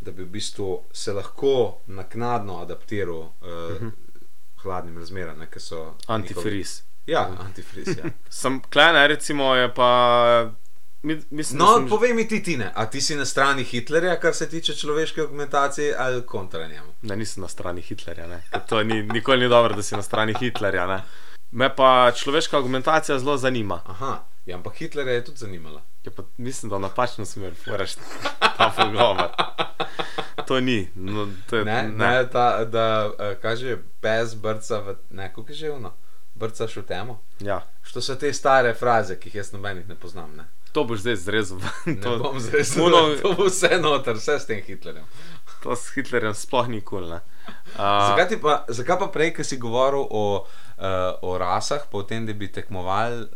da bi v bistvu se lahko naknadno adaptiral uh, uh -huh. hladnim razmeram, ki so. njihovi- Antifriz. Ja, antifriz. Ja. Sem klene, recimo, je pa. Mi- Mislim, No, sem- povej mi ti, Tine, a ti si na strani Hitlerja, kar se tiče človeške augmentacije, ali kontra njemu? Ne, nisem na strani Hitlerja. Ne. To ni, nikoli ni dobro, da si na strani Hitlerja. Ne. Me pa človeška argumentacija zelo zanima. Aha, ja, ampak Hitlerja je tudi zanimala. Ja, pa mislim, da v napačno smer furaš ta pogovor. to ni. No, to je, Ne, ne. ne ta, da uh, kaže pes brca v neko, ki je že uno. Brcaš v temo. Ja. Što so te stare fraze, ki jih jaz nobenih ne poznam. Ne, To boš zdaj zrezal. ne To, bom zdaj Muno- To bo vse noter, vse s tem Hitlerjem. to s Hitlerjem sploh ni kul. Cool, Zakaj, ti pa, zakaj pa prej, ki si govoril o, uh, o rasah, pa o tem, da bi tekmovali uh,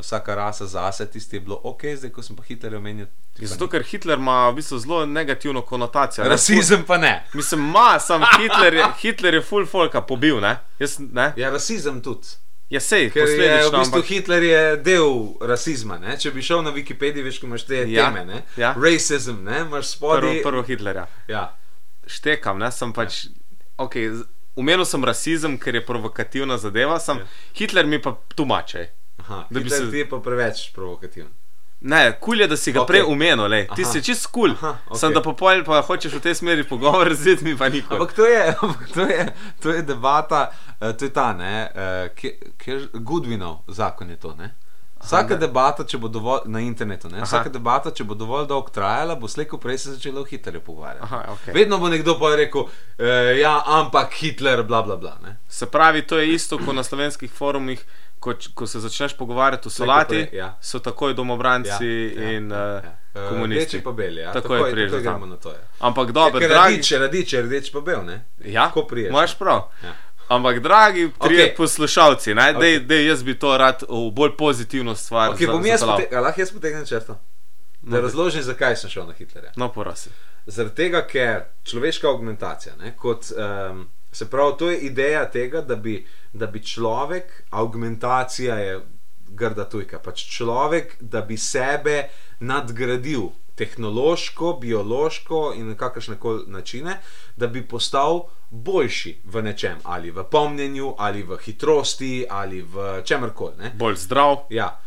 vsaka rasa zase, tisti je bilo ok, zdaj ko sem pa Hitlerja omenil. Zato, ker Hitler ima v bistvu zelo negativno konotacijo. ne. Rasizem pa ne. Mislim, ima, sam Hitler je, Hitler je full folka pobil, ne? Jaz, ne? Ja, rasizem tudi. Ja, sej, Ker je v bistvu ampak Hitler je del rasizma. Ne? Če bi šel na Wikipedijo, veš, ko imaš te Ja, teme. Ne? ja. Racism, ne? imaš prvo, spodaj. prvo Hitlerja. Ja. Štekam, ne, sem pač. Okay, Umenil sem rasizem, ker je provokativna zadeva, sem, Ja. Hitler mi pa tumače. Aha, Da bi Hitler se- ti je pa preveč provokativen. Ne, kul je, da si ga Ok. okay. prej umenil, lej. ti Aha. si čist kul. Aha, Okay. ok. Sem da popolj pa hočeš v tej smeri pogovor z mi pa nikoli. Ampak to je, to je, to je debata, uh, to je ta, ne, uh, Goodwinov zakon je to. Ne? Vsaka ne. debata, če bo dovolj na internetu, ne, Aha. vsaka debata, če bo dovolj dolgo trajala, bo slejko prej se začela o Hitlerju pogovarjati. Aha, okej. Vedno bo nekdo pa rekel, uh, ja, ampak Hitler, bla bla bla. Ne? Se pravi, to je isto kot na slovenskih forumih, ko, ko se začneš pogovarjati o ko solati, prej, ja. so takoj domobranci in uh, Eh, komunisti. Rdeči pa beli, ja. Priješ takoj do tam. gremo na to. Ja. Ampak dobro, Ker dragi. radič, je radič, je rdeč pa bel, ne? Ja, Tako priješ. Imaš prav. Ja. Ampak, dragi okay. poslušalci, ne, dej, Okej. dej, jaz bi to rad v bolj pozitivno stvar. Okay, za- bom jaz pote- lahko jaz potegnem črto? Da No, razložim, zakaj sem šel na Hitlerja. No, prosim. Zaradi tega, ker človeška augmentacija, ne, kot, um, se pravi, to je ideja tega, da bi, da bi človek, augmentacija je grda tujka, pač človek, da bi sebe nadgradil tehnološko, biološko in na kakršne koli načine, da bi postal boljši v nečem, ali v pomnjenju, ali v hitrosti, ali v čemkoli. ne. Bolj zdrav. Ja.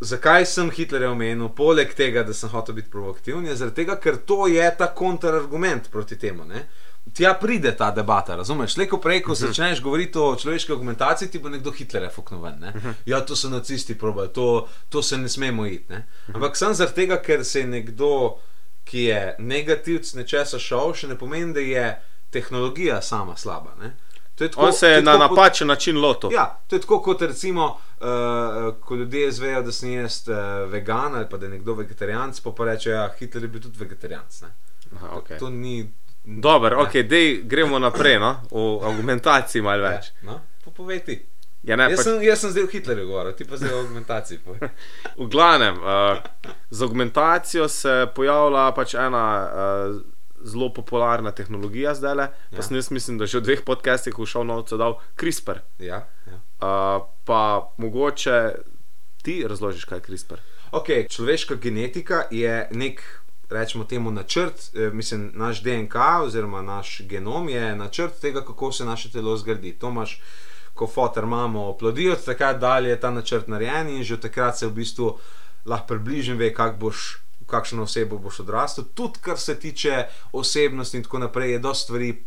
Zakaj sem Hitlerja omenil, poleg tega, da sem hotel biti provokativen, je zaradi tega, ker to je ta kontrargument proti temu. Ne? Tja pride ta debata, razumeš? Le ko prej, ko začneš govoriti o človeški argumentaciji, ti bo nekdo Hitlerja fuknoven. Ne? Ja, to so nacisti probali, to, to se ne smemo iti. Ne? Ampak sem zaradi tega, ker se je nekdo, ki je negativc nečesa šel, še ne pomeni, da je tehnologija sama slaba. Ne? To tako- On se to je na napačen način lotil. Ja, to je tako kot recimo, uh, ko ljudje izvejo, da sem jaz uh, vegan ali pa da je nekdo vegetarijanc, pa pa reče, da ja, Hitler je bil tudi vegetarijanc. Aha, okay. To ni. Dober, ne. ok, dej, gremo naprej, no? o argumentaciji malo več. No, pa povej ti. Ja, ne, Jaz pač, sem, jaz sem zdaj v Hitlerju govoril, ti pa zdaj o argumentaciji. v glavnem, uh, z argumentacijo se pojavlja pač ena uh, zelo popularna tehnologija zdaj le. Pa Ja. sem jaz mislim, da že v dveh podcastih v šovnovcu dal CRISPR. Ja, ja. Uh, pa mogoče ti razložiš, kaj je CRISPR. Okay, človeška genetika je nek, rečemo temu, načrt, eh, mislim, naš DNK oziroma naš genom je načrt tega, kako se naše telo zgradi. To imaš, ko fotor imamo oplodijo, od takrat dalje je ta načrt narejen in že od takrat se v bistvu lahko približno ve, kak boš. Kakšno osebo boš odrastel, tudi kar se tiče osebnosti, in tako naprej, je dosta stvari,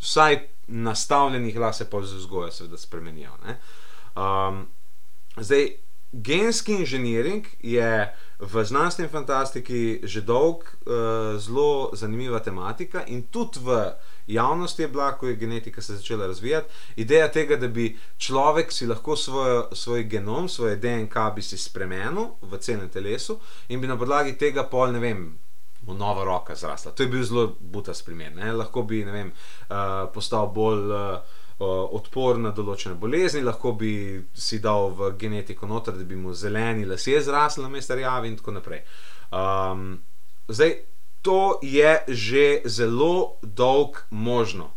vsaj nastavljenih, lahko se pa z vzgojo, seveda, spremenijo. ne. Um, Zdaj, genski inženiring je v znanstveni fantastiki že dolg uh, zelo zanimiva tematika in tudi v javnosti je bila, ko je genetika se začela razvijati, ideja tega, da bi človek si lahko svojo, svoj genom, svoje DNK bi si spremenil v celem telesu in bi na podlagi tega pol, ne vem, mu nova roka zrasla. To je bil zelo butas primer. Ne? Lahko bi ne vem, uh, postal bolj uh, odporen na določene bolezni, lahko bi si dal v genetiko noter, da bi mu zeleni lasje zrasli na mestu rjavi in tako naprej. Um, zdaj, to je že zelo dolg možno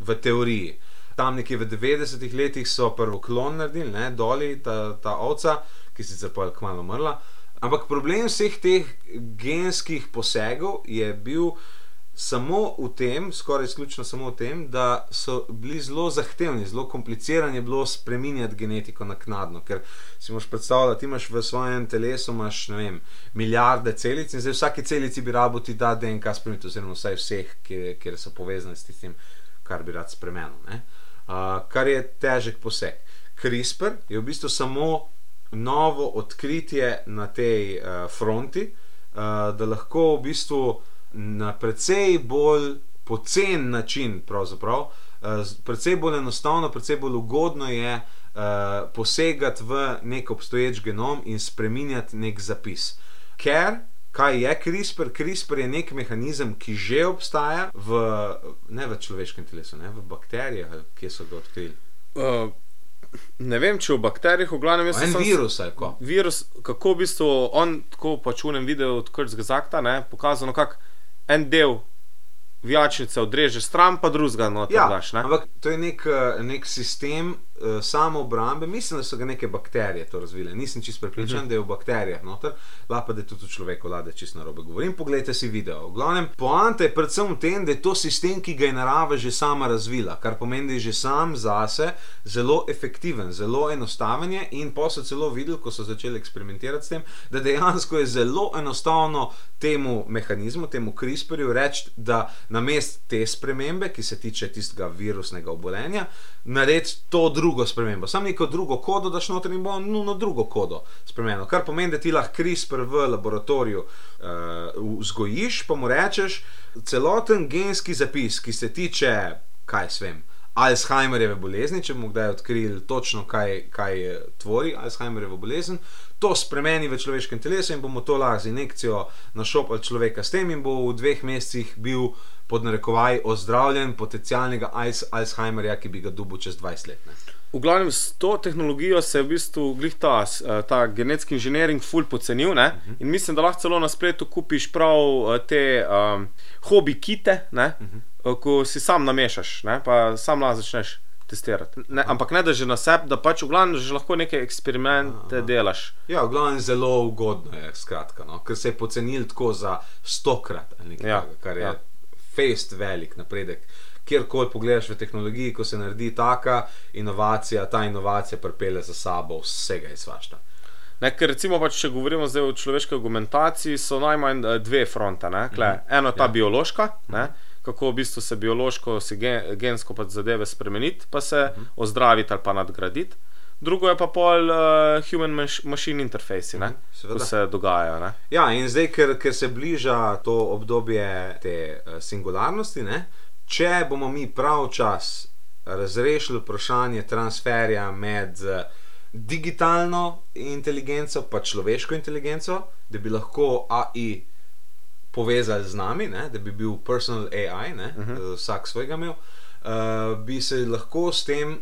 v teoriji. Tam nekje v 90-ih letih so prvo klon naredili, ne, doli ta, ta ovca, ki sicer pa je kmalo umrla. Ampak problem vseh teh genskih posegov je bil samo v tem, skoraj izključno samo v tem, da so bili zelo zahtevni, zelo komplicirani je bilo spremenjati genetiko naknadno. Ker si moš predstavljati, ti imaš v svojem telesu imaš, vem, milijarde celic in zdaj vsaki celici bi rabo ti da DNK spremeniti, oziroma vsaj vseh, kjer, kjer so povezane s tistim, kar bi rad spremenil. ne. Uh, kar je težek poseg. CRISPR je v bistvu samo novo odkritje na tej uh, fronti, uh, da lahko v bistvu na precej bolj pocen način, pravzaprav, uh, precej bolj enostavno, precej bolj ugodno je uh, posegati v nek obstoječ genom in spremenjati nek zapis. Ker kaj je CRISPR? CRISPR je nek mehanizem, ki že obstaja v, ne v človeškem telesu, ne v bakterijah, kje so ga odkrili. Uh, ne vem, če v bakterijah, v glavnem jaz sem virus, ali ko. virus, kako v bistvu on, tako pač v enem videu od Krčga zakta, ne, pokazano, kako en del vijačnice odreže stran, pa drugega noter Ja, daš. Ne? ampak to je nek, eh, nek sistem uh, samoobrambe. Mislim, da so ga neke bakterije to razvile. Nisem čest prepričan, uh -huh. da je v bakterijah noter, lahko da je tudi v človeku, da čist na robe govorim. Poglejte si video. V glavnem, poanta je predvsem v tem, da je to sistem, ki ga je narava že sama razvila, kar pomeni, da je že sam zase zelo efektiven, zelo enostaven je in pa so celo videli, ko so začeli eksperimentirati s tem, da dejansko je zelo enostavno temu mehanizmu, temu CRISPR-ju reči, da na mest te spremembe, ki se tiče tistega virusnega obolenja, narediti to drugo spremembo. Sam neko drugo kodo daš noter in bo nujno drugo kodo spremenjeno. Kar pomeni, da ti lahko CRISPR v laboratoriju uh, vzgojiš, pa mu rečeš, celoten genski zapis, ki se tiče, kaj svem. Alzheimerjeve bolezni, če bomo kdaj odkrili točno, kaj, kaj tvori Alzheimerjevo bolezen, to spremeni v človeškem telesu in bomo to lahko z injekcijo našopali človeka s tem, in bo v dveh mesecih bil pod narekovaj ozdravljen potencialnega Alz- Alzheimerja, ki bi ga dubil čez 20 let. Ne. V glavnem s to tehnologijo se je v bistvu glih ta, eh, ta genetski inženiring ful pocenil. Uh -huh. In mislim, da lahko celo na spletu kupiš prav eh, te um, hobi kite, ne, uh -huh. ko si sam namešaš, ne, pa sam lahko začneš testirati. Ne, ampak ne da že na sebi, da pač v glavnem že lahko neke eksperimente Aha. delaš. Ja, v glavnem zelo ugodno je, skratka, no, ker se je pocenil tako za stokrat, ali nekaj, Ja, kar je ja. fest velik napredek. Kjerkoli pogledaš v tehnologiji, ko se naredi taka inovacija, ta inovacija pripelje za sabo vsega in svašta. Ne, ker recimo, pač, če govorimo zdaj o človeški argumentaciji, so najmanj eh, dve fronte. ne, Tle, Mhm. eno je ta Ja. biološka, ne, kako v bistvu se biološko, si gen, gensko pač zadeve spremeniti, pa se Mhm. ozdraviti ali pa nadgraditi. Drugo je pa pol uh, human mach- machine interface, Mhm, ko seveda. se dogajajo. Ne. Ja, in zdaj, ker, ker se bliža to obdobje te uh, singularnosti, ne, če bomo mi prav čas razrešili vprašanje transferja med uh, digitalno inteligenco in človeško inteligenco, da bi lahko AI povezali z nami, ne, da bi bil personal AI, ne, uh Mhm. -huh. vsak svojega imel, uh, bi se lahko s tem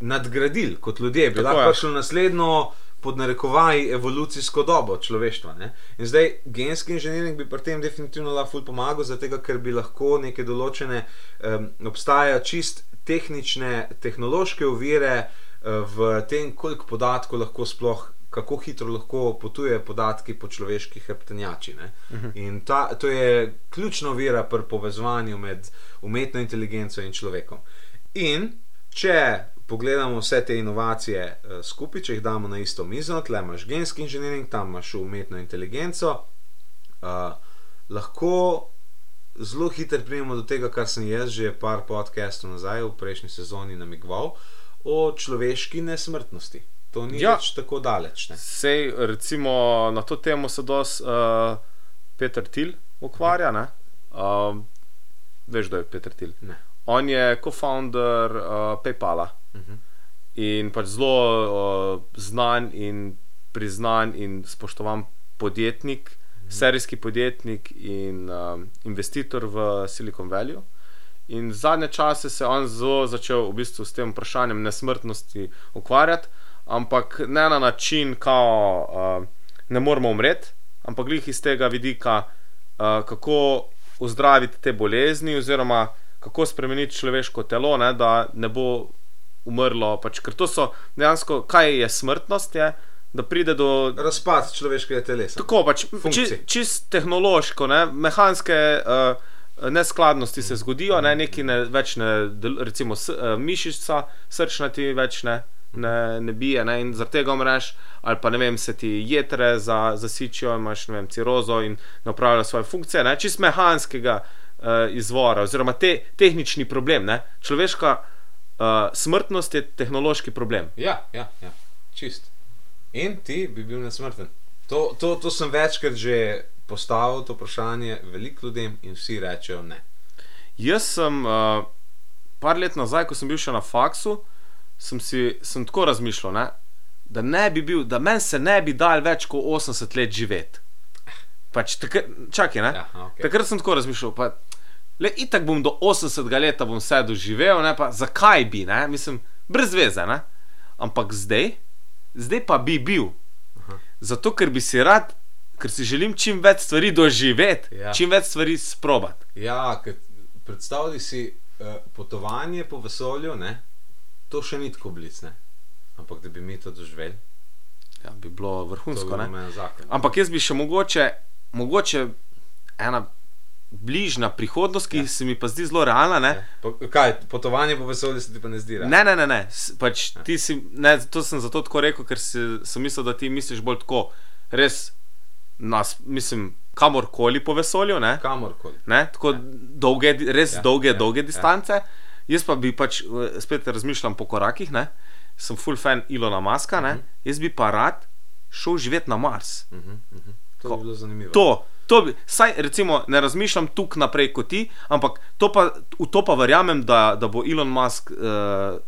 nadgradili kot ljudje, bi Tako lahko je. prišli v naslednjo pod narekovaj evolucijsko dobo človeštva. Ne? In zdaj genski inženiring bi pri tem definitivno lahko ful pomagal, zato ker bi lahko neke določene, um, obstajajo čist tehnične, tehnološke ovire uh, v tem, koliko podatkov lahko sploh. Kako hitro lahko potujejo podatki po človeški hrbtenjači. ne. In ta, to je ključna ovira pri povezovanju med umetno inteligenco in človekom. In če pogledamo vse te inovacije eh, skupaj, če jih damo na isto mizo, tle imaš genski inženiring, tam imaš umetno inteligenco, uh, lahko zelo hitro pridemo do tega, kar sem jaz že par podcastov nazaj v prejšnji sezoni namigoval, o človeški nesmrtnosti. To ni Ja. več tako daleč. Ne? Sej, recimo na to temo se dos uh, Peter Til ukvarja. Ne? Uh, veš, kdo je Peter Til? Ne. On je co-founder uh, PayPala Mhm. in pač zelo uh, znan in priznan in spoštovan podjetnik, serijski podjetnik in um, investitor v Silicon Valley. In zadnje čase se je on zelo začel v bistvu s tem vprašanjem nesmrtnosti ukvarjati, ampak ne na način, kao uh, ne moramo umreti, ampak glih iz tega vidika, uh, kako ozdraviti te bolezni, oziroma kako spremeniti človeško telo, ne, da ne bo umrlo. Pač, ker to so dejansko, kaj je smrtnost, je, da pride do Razpad človeškega telesa. Tako pač, či, čist tehnološko, ne, mehanske uh, neskladnosti se zgodijo, ne, neki ne, več ne, recimo s, uh, mišica, srčna ti več ne, ne, ne bije, ne, in zaradi tega umreš, ali pa ne vem, se ti jetre za, zasičijo, imaš vem, cirozo in ne opravljajo svoje funkcije, ne, čist mehanskega uh, izvora, oziroma te, tehnični problem, ne, človeška uh, smrtnost je tehnološki problem. Ja, ja, ja, čist. In ti bi bil nesmrten. To, to, to sem večkrat že postavil to vprašanje veliko ljudem in vsi rečejo ne. Jaz sem uh, par let nazaj, ko sem bil še na faksu, sem, si, sem tako razmišljal, ne, da ne bi bil, da meni se ne bi dal več kot 80 let živeti. Pač, takr, čakaj, ne? Ja, okej. Takrat sem tako razmišljal. Pa, le, itak bom do 80 leta bom vse doživel, ne, pa zakaj bi, ne, mislim, brez veze, ne. Ampak zdaj, zdaj pa bi bil. Zato, ker bi si rad, ker si želim čim več stvari doživeti, Ja. čim več stvari sprobati. Ja, predstavljaj si uh, potovanje po vesolju, ne? to še ni tako blic, ne? ampak da bi mi to doživeli, Ja, bi bilo vrhunsko. meni zakon. Ampak jaz bi še mogoče, mogoče ena bližnja prihodnost, ki Ja. ja. se mi pa zdi zelo realna. Ne, Po, kaj, potovanje po vesolju se ti pa ne zdi? realno? ne, ne, ne. ne. Pač ti si, ne, to sem zato tako rekel, ker si, sem mislil, da ti misliš bolj tako, res, nas, mislim, kamorkoli po vesolju. Ne, Kamorkoli. ne, tako dolge, di- res Ja, ja, dolge, ja, ja, dolge ja. distance. Jaz pa bi pač eh, spet razmišljal po korakih, ne. sem full fan Ilona Maska, ne. jaz bi pa rad šel živeti na Mars. Uh -huh, uh -huh. To bi bilo zanimivo. To, to bi, saj recimo ne razmišljam tukaj naprej kot ti, ampak to pa, v to pa verjamem, da, da bo Elon Musk uh,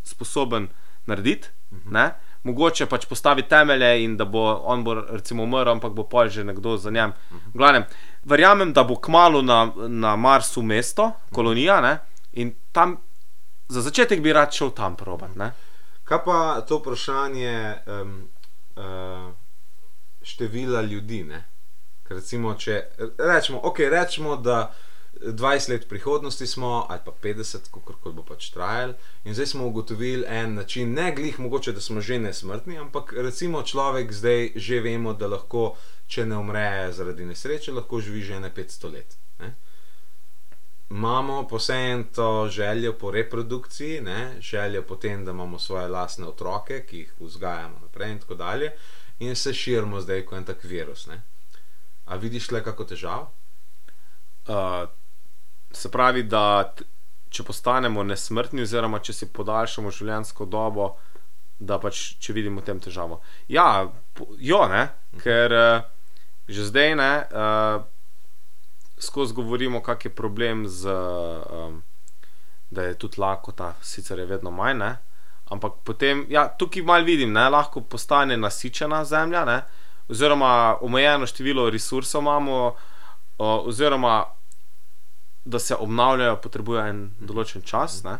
sposoben narediti. Uh Mhm. -huh. Mogoče pač postavi temelje in da bo on bo recimo umrl, ampak bo pol že nekdo za njim. Uh Mhm. -huh. Glavnem, verjamem, da bo kmalo na, na Marsu mesto, kolonija ne? in tam za začetek bi rad šel tam probat. Ne? Kaj pa to vprašanje um, uh, števila ljudi? Ne? Recimo, če rečemo, okay, rečemo, da 20 let prihodnosti smo, ali pa 50, kako bo pač trajal, in zdaj smo ugotovili en način, ne glih, mogoče da smo že nesmrtni, ampak recimo človek zdaj že vemo, da lahko, če ne umre zaradi nesreče, lahko živi že ne 500 let. Ne? imamo posebno to željo po reprodukciji, ne? željo po tem, da imamo svoje lastne otroke, ki jih vzgajamo naprej in tako dalje, in se širimo zdaj kot en tak virus. Ne? A vidiš le kako težavo? Uh, se pravi, da če postanemo nesmrtni, oziroma če si podaljšamo življenjsko dobo, da pač če vidimo v tem težavo. Ja, jo, ne, ker uh, že zdaj ne. Uh, Skozi govorimo, kak je problem z, um, da je tudi lakota, sicer je vedno manj, ne? ampak potem, ja, tukaj malo vidim, ne, lahko postane nasičena zemlja, ne, oziroma omejeno število resursov imamo, o, oziroma da se obnavljajo, potrebujejo en določen čas. Ne?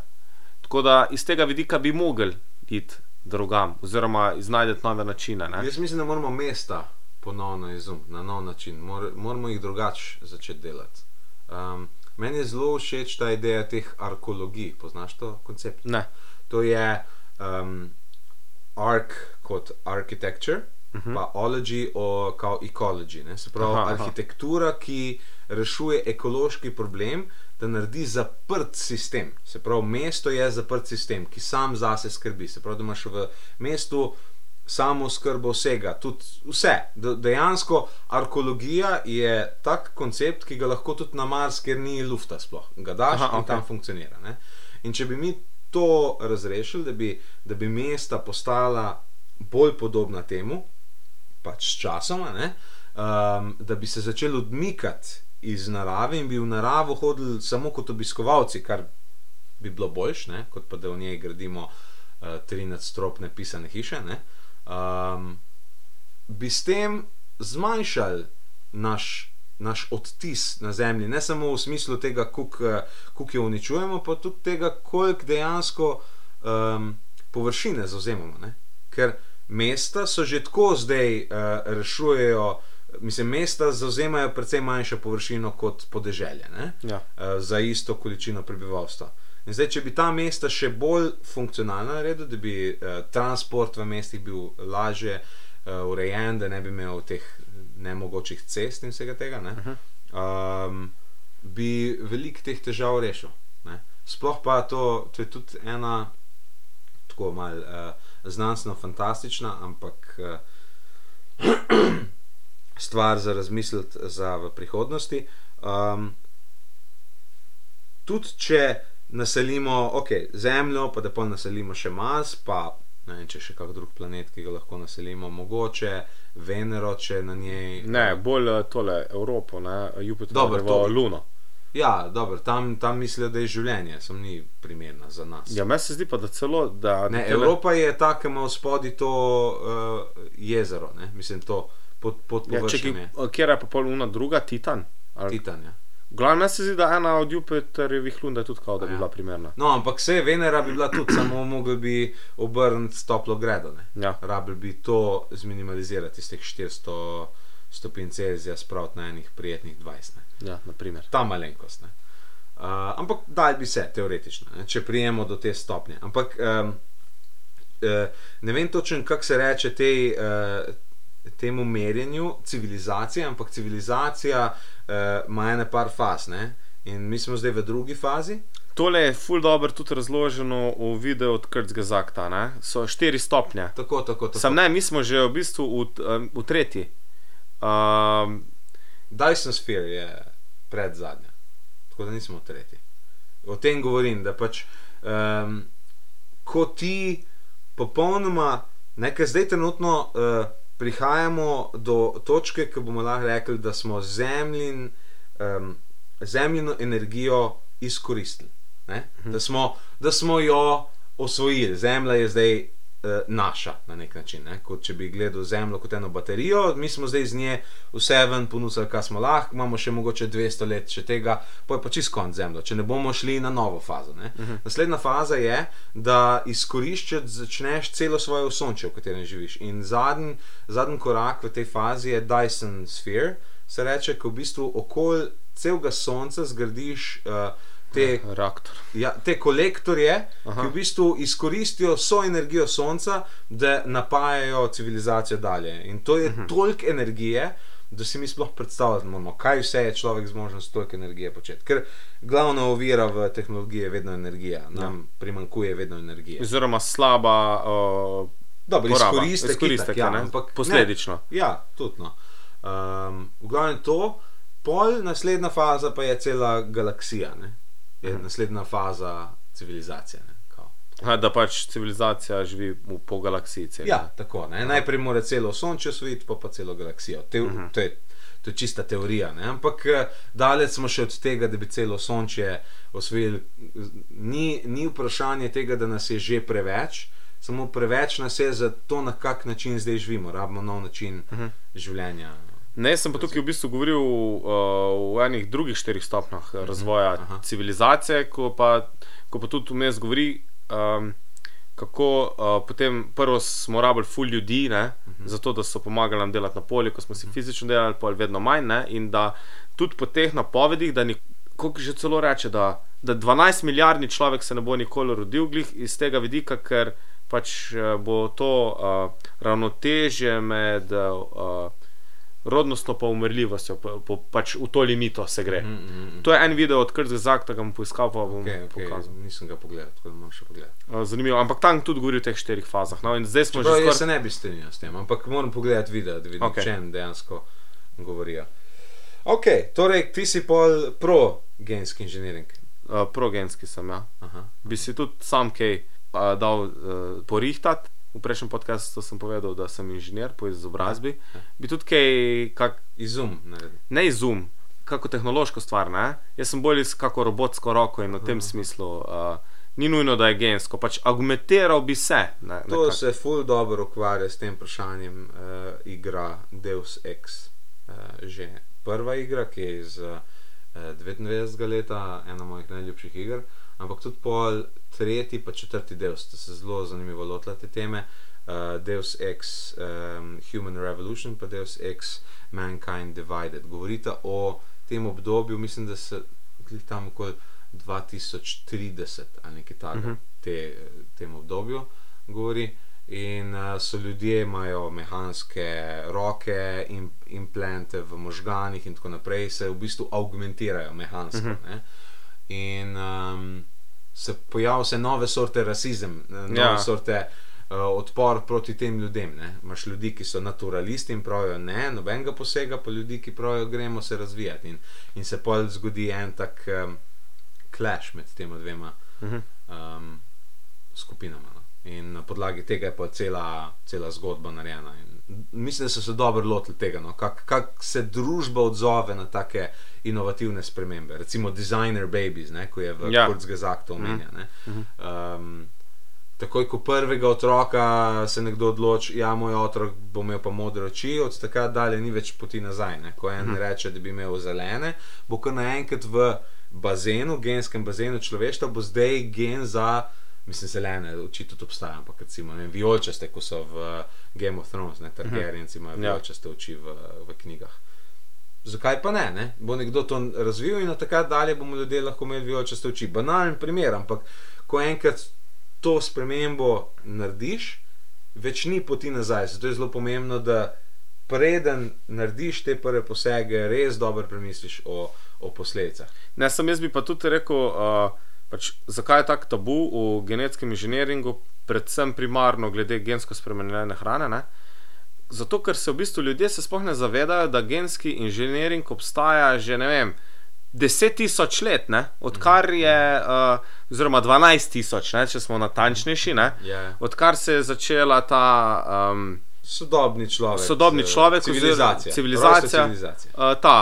Tako da iz tega vidika bi mogli iti drugam, oziroma iznajdeti nove načine. Ne? Jaz mislim, da moramo mesta ponovno izumiti na nov način, Mor, moramo jih drugače začeti delati. Um, meni je zelo všeč ta ideja teh arkeologij, poznaš to koncept? Ne. To je um, ark kot architecture, uh -huh. pa ology o kao ecology. Ne? Se pravi, Aha, aha, aha. arhitektura, ki rešuje ekološki problem, da naredi zaprt sistem. Se pravi, mesto je zaprt sistem, ki sam zase skrbi. Se pravi, da imaš v mestu samo skrbo vsega, tudi vse. De- Dejansko arkeologija je tak koncept, ki ga lahko tudi na Mars, ker ni lufta sploh. Ga daš Aha, in okay. tam funkcionira. Ne? In če bi mi to razrešili, da bi, da bi mesta postala bolj podobna temu, pač s časoma, ne, um, da bi se začeli odmikati iz narave in bi v naravo hodili samo kot obiskovalci, kar bi bilo boljš, ne, kot pa da v njej gradimo uh, tri nadstropne pisane hiše. Ne, um, bi s tem zmanjšali naš. Naš odtis na zemlji, ne samo v smislu tega, kako jo uničujemo, pa tudi tega, koliko dejansko um, površine zauzemamo. Ne? Ker mesta so že tako zdaj uh, rešujejo, mislim, mesta zauzemajo precej manjšo površino kot podeželje ne? Ja. uh, za isto količino prebivalstva. In zdaj, če bi ta mesta še bolj funkcionalna naredila, da bi uh, transport v mestih bil lažje uh, urejen, da ne bi imel teh nemogočih cest in vsega tega, ne, um, bi veliko teh težav rešil. Ne. Sploh pa to, to je tudi ena tako malo uh, znanstveno fantastična, ampak uh, stvar za razmisliti za v prihodnosti. Um, tudi če naselimo, ok, zemljo, pa da pa naselimo še Mars, pa Ne vem, če še kak drug planet, ki ga lahko naselimo, mogoče Venero, če na njej. Ne, bolj eh, tole Evropo, ne, Jupiter, Dobro, v to- Luno. Ja, dobro, tam, tam mislijo, da je življenje, sem ni primerna za nas. Ja, meni se zdi pa, da celo, da Ne, tele- Evropa je ta, ki ima v spodi to uh, jezero, ne? mislim, to pod, pod Ja, površjem ki, je. kjer je pa pol una druga, Titan? Ali- Titan, ja. Glavno meni se zdi, da ena od Jupiterjevih lun je tudi kao, da bi Ja. bila primerna. No, ampak vse Venera bi bila tudi, samo mogli bi obrniti toplo gredo. Ne? Ja. Rabili bi to zminimalizirati iz teh 400 stopinj Celzija, spraviti na enih prijetnih 20. Ne? Ja, naprimer. Ta malenkost. Ne? Uh, ampak dal bi se, teoretično, ne? če prijemo do te stopnje. Ampak um, uh, ne vem točno, kako se reče tej, uh, temu merjenju civilizacije, ampak civilizacija uh, ima ene par faz. Ne? In mi smo zdaj v drugi fazi. Tole je ful dobro tudi razloženo v videu od Krtskega zakta. Ne? So štiri stopnje. Tako, tako, tako. Sam ne, mi smo že v bistvu v, v tretji. Um, Dyson Sphere je pred zadnja, tako da nismo tretji. O tem govorim, da pač um, ko ti popolnoma, nekaj zdaj trenutno uh, prihajamo do točke, ko bomo lahko rekli, da smo zemljin, um, zemljino energijo izkoristili. Ne? Da, smo, da smo jo osvojili, zemlja je zdaj naša na nek način. Ne? Kot če bi gledal zemljo kot eno baterijo, mi smo zdaj iz nje vse ven ponudili, kar smo lahko, imamo še mogoče 200 let še tega, pa je pa čist konc zemljo, če ne bomo šli na novo fazo. Ne? Uh -huh. Naslednja faza je, da izkoriščati začneš celo svoje osončje, v katerem živiš. In zadnji, zadnji korak v tej fazi je Dyson Sphere, se reče, ko v bistvu okoli celega sonca zgradiš. Uh, Te, reaktor. ja, te kolektorje, Aha. Ki v bistvu izkoristijo vso energijo sonca, da napajajo civilizacijo dalje. In to je uh -huh. toliko energije, da si mi sploh predstavljati moramo, kaj vse je človek zmožen s toliko energije početi. Ker glavna ovira v tehnologiji je vedno energija, nam ja. primankuje vedno energije. Oziroma slaba uh, Dobro, izkoristek, izkoristek itak, ja, ja, ne, ampak posledično. Ne, ja, tudi. No. Um, v glavnem to, pol naslednja faza pa je cela galaksija, ne? Je naslednja faza civilizacije. Ne? Ha, da pač civilizacija živi v, po galaksiji. Celi. Ja, tako. Ne? Najprej mora celo sonče osvojiti, pa pa celo galaksijo. Te, uh Mhm. -huh. to, je, to je čista teorija. Ne? Ampak eh, daleč smo še od tega, da bi celo sonče osvojili. Ni, ni vprašanje tega, da nas je že preveč, samo preveč nas je za to, na kak način zdaj živimo. Rabimo nov način uh Mhm. -huh. življenja. Ne, sem pa tukaj v bistvu govoril uh, v enih drugih štirih stopnjah uh, razvoja aha. civilizacije, ko pa, ko pa tudi vmes govori, um, kako uh, potem prvo smo rabili ful ljudi, ne, uh -huh. zato da so pomagali nam delati na polju, ko smo si fizično delali, pol vedno manj, ne, in da tudi po teh napovedih, da kako že celo reče, da, da 12 milijardni človek se ne bo nikoli rodil, glih iz tega vidika, ker pač eh, bo to uh, ravnotežje med uh, rodnostno pa umrljivostjo, pa, pa, pač v to limito se gre. Mm, mm, mm. To je en video od Krzga Zakta, ki ga bom poiskal, pa bom Okay, okay. pokazal. Nisem ga pogledal, tako da moram še pogledati. Zanimivo, ampak tam tudi govori o teh štirih fazah. No, zdaj smo Prav, že jaz se ne bi strinjal s tem, ampak moram pogledati video, da vidim, Okej. okay. čem dejansko govorijo. Ok, torej ti si pol pro genski inženiring. Uh, progenski sem, ja. Aha. Bi si tudi sam kaj uh, dal uh, porihtati. V prejšnjem podkastu sem povedal, da sem inženir po izobrazbi. Ja, ja. Bi tudi kaj, kak, Izum naredi. ne izum, kako tehnološko stvar. Ne? Jaz sem bolj iz kako robotsko roko in v tem smislu. Uh, ni nujno, da je gensko, pač argumentiral bi se. Ne, To nekako. se ful dobro ukvarja s tem vprašanjem uh, igra Deus Ex. Uh, že prva igra, ki je iz uh, 99. leta, ena mojih najljubših iger, ampak tudi pol tretji pa četrti del sta se zelo zanimivo lotila te teme. Uh, Deus Ex um, Human Revolution, pa Deus Ex Mankind Divided. Govorita o tem obdobju, mislim, da se tam okoli 2030 ali nekaj takega, uh Mhm. -huh. te, tem obdobju govori. In uh, so ljudje, imajo mehanske roke, in, implante v možganih, in tako naprej, se v bistvu augmentirajo mehansko. Uh -huh. In um, se pojavljajo se nove sorte rasizem, eh, nove Ja. sorte uh, odpor proti tem ljudem. Ne? Imaš ljudi, ki so naturalisti in pravijo ne, nobenega posega, pa ljudi, ki pravijo gremo se razvijati. In, in se pol zgodi en tak um, clash med tema dvema Mhm. um, skupinama. No? In na podlagi tega je pa cela, cela zgodba narejena. In mislim, da so se dobro lotili tega, no? kako kak se družba odzove na take inovativne spremembe. Recimo Designer Babies, ne? ko je v Ja. ja. Kurzgesagtu omenja. ne. Um, takoj, ko prvega otroka se nekdo odloči, da ja, moj otrok bo imel pa modre oči, od takrat dalje ni več poti nazaj. Ne? Ko en reče, da bi imel zelene, bo kar naenkrat v bazenu, genskem bazenu človeštva, bo zdaj gen za. Mislim, zelene, očitno tudi obstaja, ampak recimo vem, vijolčaste, ko so v Game of Thrones, ne Targaryenci imajo Ja. vijolčaste oči v, v knjigah. Zakaj pa ne, ne? Bo nekdo to razvil in od takrat dalje bomo ljudje lahko imeli vijolčaste oči. Banalen primer, ampak ko enkrat to spremembo narediš, več ni poti nazaj. Zato je zelo pomembno, da preden narediš te prve posege, res dobro premisliš o, o posledicah. Ne, sem jaz bi pa tudi rekel, uh, pač, zakaj je tako tabu v genetskem inženiringu, predvsem primarno glede gensko spremenjene hrane. Ne? Zato, ker se v bistvu ljudje se sploh ne zavedajo, da genski inženiring obstaja že ne vem. 10 tisoč let, ne? odkar je, uh, oziroma 12 tisoč, ne, če smo natančnejši, ne, Ja. odkar se je začela ta um, Sodobni človek. Sodobni eh, človek, civilizacija. oziroma civilizacija, Rojstvo civilizacije. uh, ta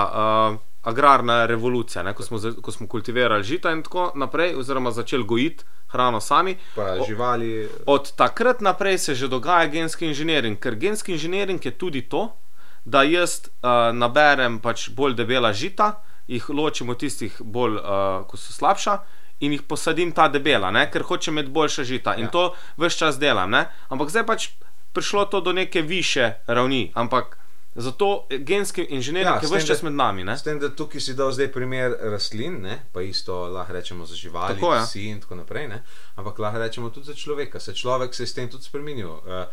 uh, agrarna revolucija, ne, ko, smo, za- ko smo kultivirali žita in tako naprej, oziroma začeli gojiti hrano sami. Pa O- živali. Od takrat naprej se že dogaja genski inženiring, ker genski inženiring je tudi to, da jaz uh, naberem pač bolj debela žita, jih ločim od tistih, bolj, uh, ko so slabša. In jih posadim ta debela, ne? ker hočem imeti boljša žita. In Ja. to vse čas delam. Ne? Ampak zdaj pač prišlo to do neke više ravni. Ampak zato genski inženiring Ja, ja, je vse čas med nami. Ne? S tem, da tukaj si dal zdaj primer rastlin, ne? pa isto lahko rečemo za živali, Tako, ja. psi in tako naprej, ne? ampak lahko rečemo tudi za človeka. Se človek se je s tem tudi spremenil. Eh,